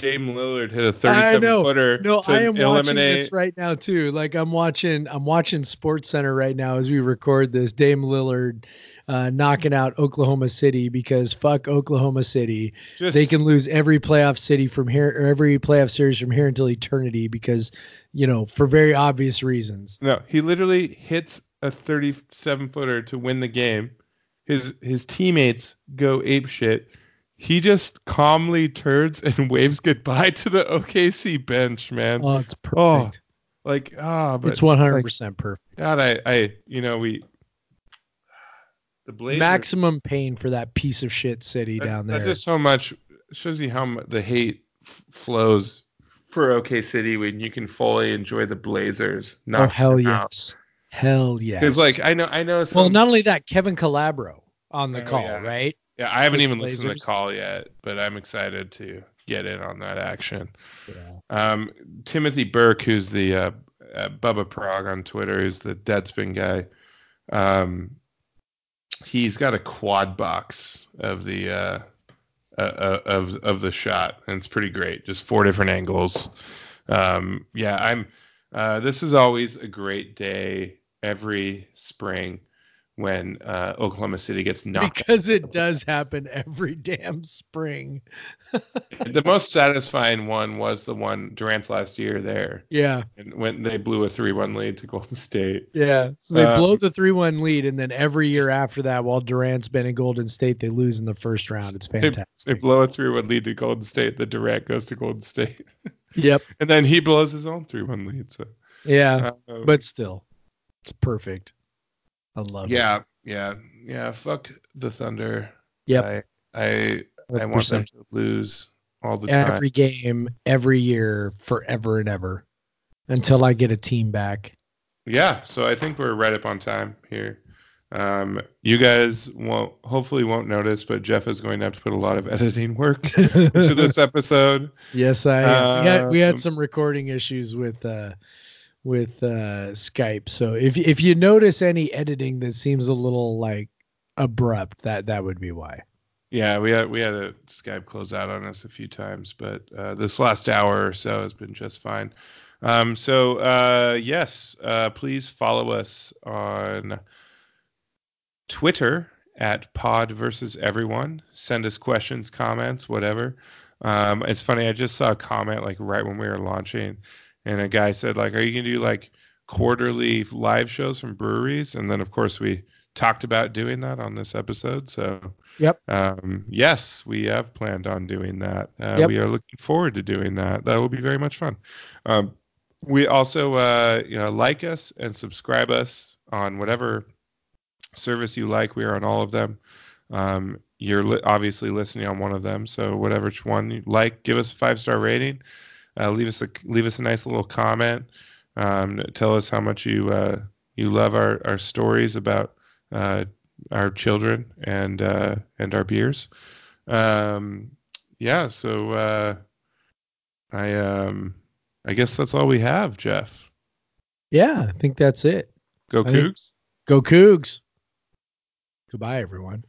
Dame Lillard hit a 37 footer. No, I am eliminate... watching this right now too. Like I'm watching, I'm watching Sports Center right now as we record this. Dame Lillard uh, knocking out Oklahoma City because fuck Oklahoma City. Just... They can lose every playoff city from here, or every playoff series from here until eternity because you know for very obvious reasons. No, he literally hits a 37 footer to win the game. His his teammates go ape shit he just calmly turns and waves goodbye to the OKC bench, man. Oh, it's perfect. Oh, like ah, oh, it's 100% like, perfect. God, I, I, you know, we the Blazers maximum pain for that piece of shit city that, down there. That's just so much shows you how the hate f- flows for OK City when you can fully enjoy the Blazers. Oh hell yes, hell yes. Because like I know I know. Some... Well, not only that, Kevin Calabro on the oh, call, yeah. right? Yeah, I haven't even listened to the call yet, but I'm excited to get in on that action. Yeah. Um, Timothy Burke, who's the uh, uh, Bubba Prog on Twitter, who's the Deadspin guy. Um, he's got a quad box of the uh, uh, uh, of of the shot, and it's pretty great. Just four different angles. Um, yeah, I'm. Uh, this is always a great day every spring when uh, Oklahoma City gets knocked. Because it does happen every damn spring. the most satisfying one was the one Durant's last year there. Yeah. And when they blew a 3-1 lead to Golden State. Yeah. So they uh, blow the 3-1 lead, and then every year after that, while Durant's been in Golden State, they lose in the first round. It's fantastic. They, they blow a 3-1 lead to Golden State. The Durant goes to Golden State. yep. And then he blows his own 3-1 lead. So. Yeah. Uh, but still, it's perfect. I love yeah, it. Yeah, yeah, yeah. Fuck the Thunder. Yep. I I, I want them to lose all the time. Every game, every year, forever and ever, until I get a team back. Yeah, so I think we're right up on time here. Um, you guys won't hopefully won't notice, but Jeff is going to have to put a lot of editing work into this episode. Yes, I. Uh, we, had, we had um, some recording issues with uh, with uh, Skype. So if if you notice any editing that seems a little like abrupt, that that would be why. Yeah, we had we had a Skype close out on us a few times, but uh, this last hour or so has been just fine. Um, so uh, yes, uh, please follow us on Twitter at Pod versus Everyone. Send us questions, comments, whatever. Um, it's funny. I just saw a comment like right when we were launching and a guy said like, "Are you gonna do like quarterly live shows from breweries?" And then of course we talked about doing that on this episode. So yep, um, yes, we have planned on doing that. Uh, yep. We are looking forward to doing that. That will be very much fun. Um, we also uh, you know like us and subscribe us on whatever service you like. We are on all of them. Um, you're li- obviously listening on one of them, so whatever one you like, give us a five star rating. Uh, leave us a leave us a nice little comment. Um, tell us how much you uh, you love our, our stories about uh, our children and uh, and our beers. Um, yeah, so uh, I um, I guess that's all we have, Jeff. Yeah, I think that's it. Go Cougs. Go Cougs. Goodbye, everyone.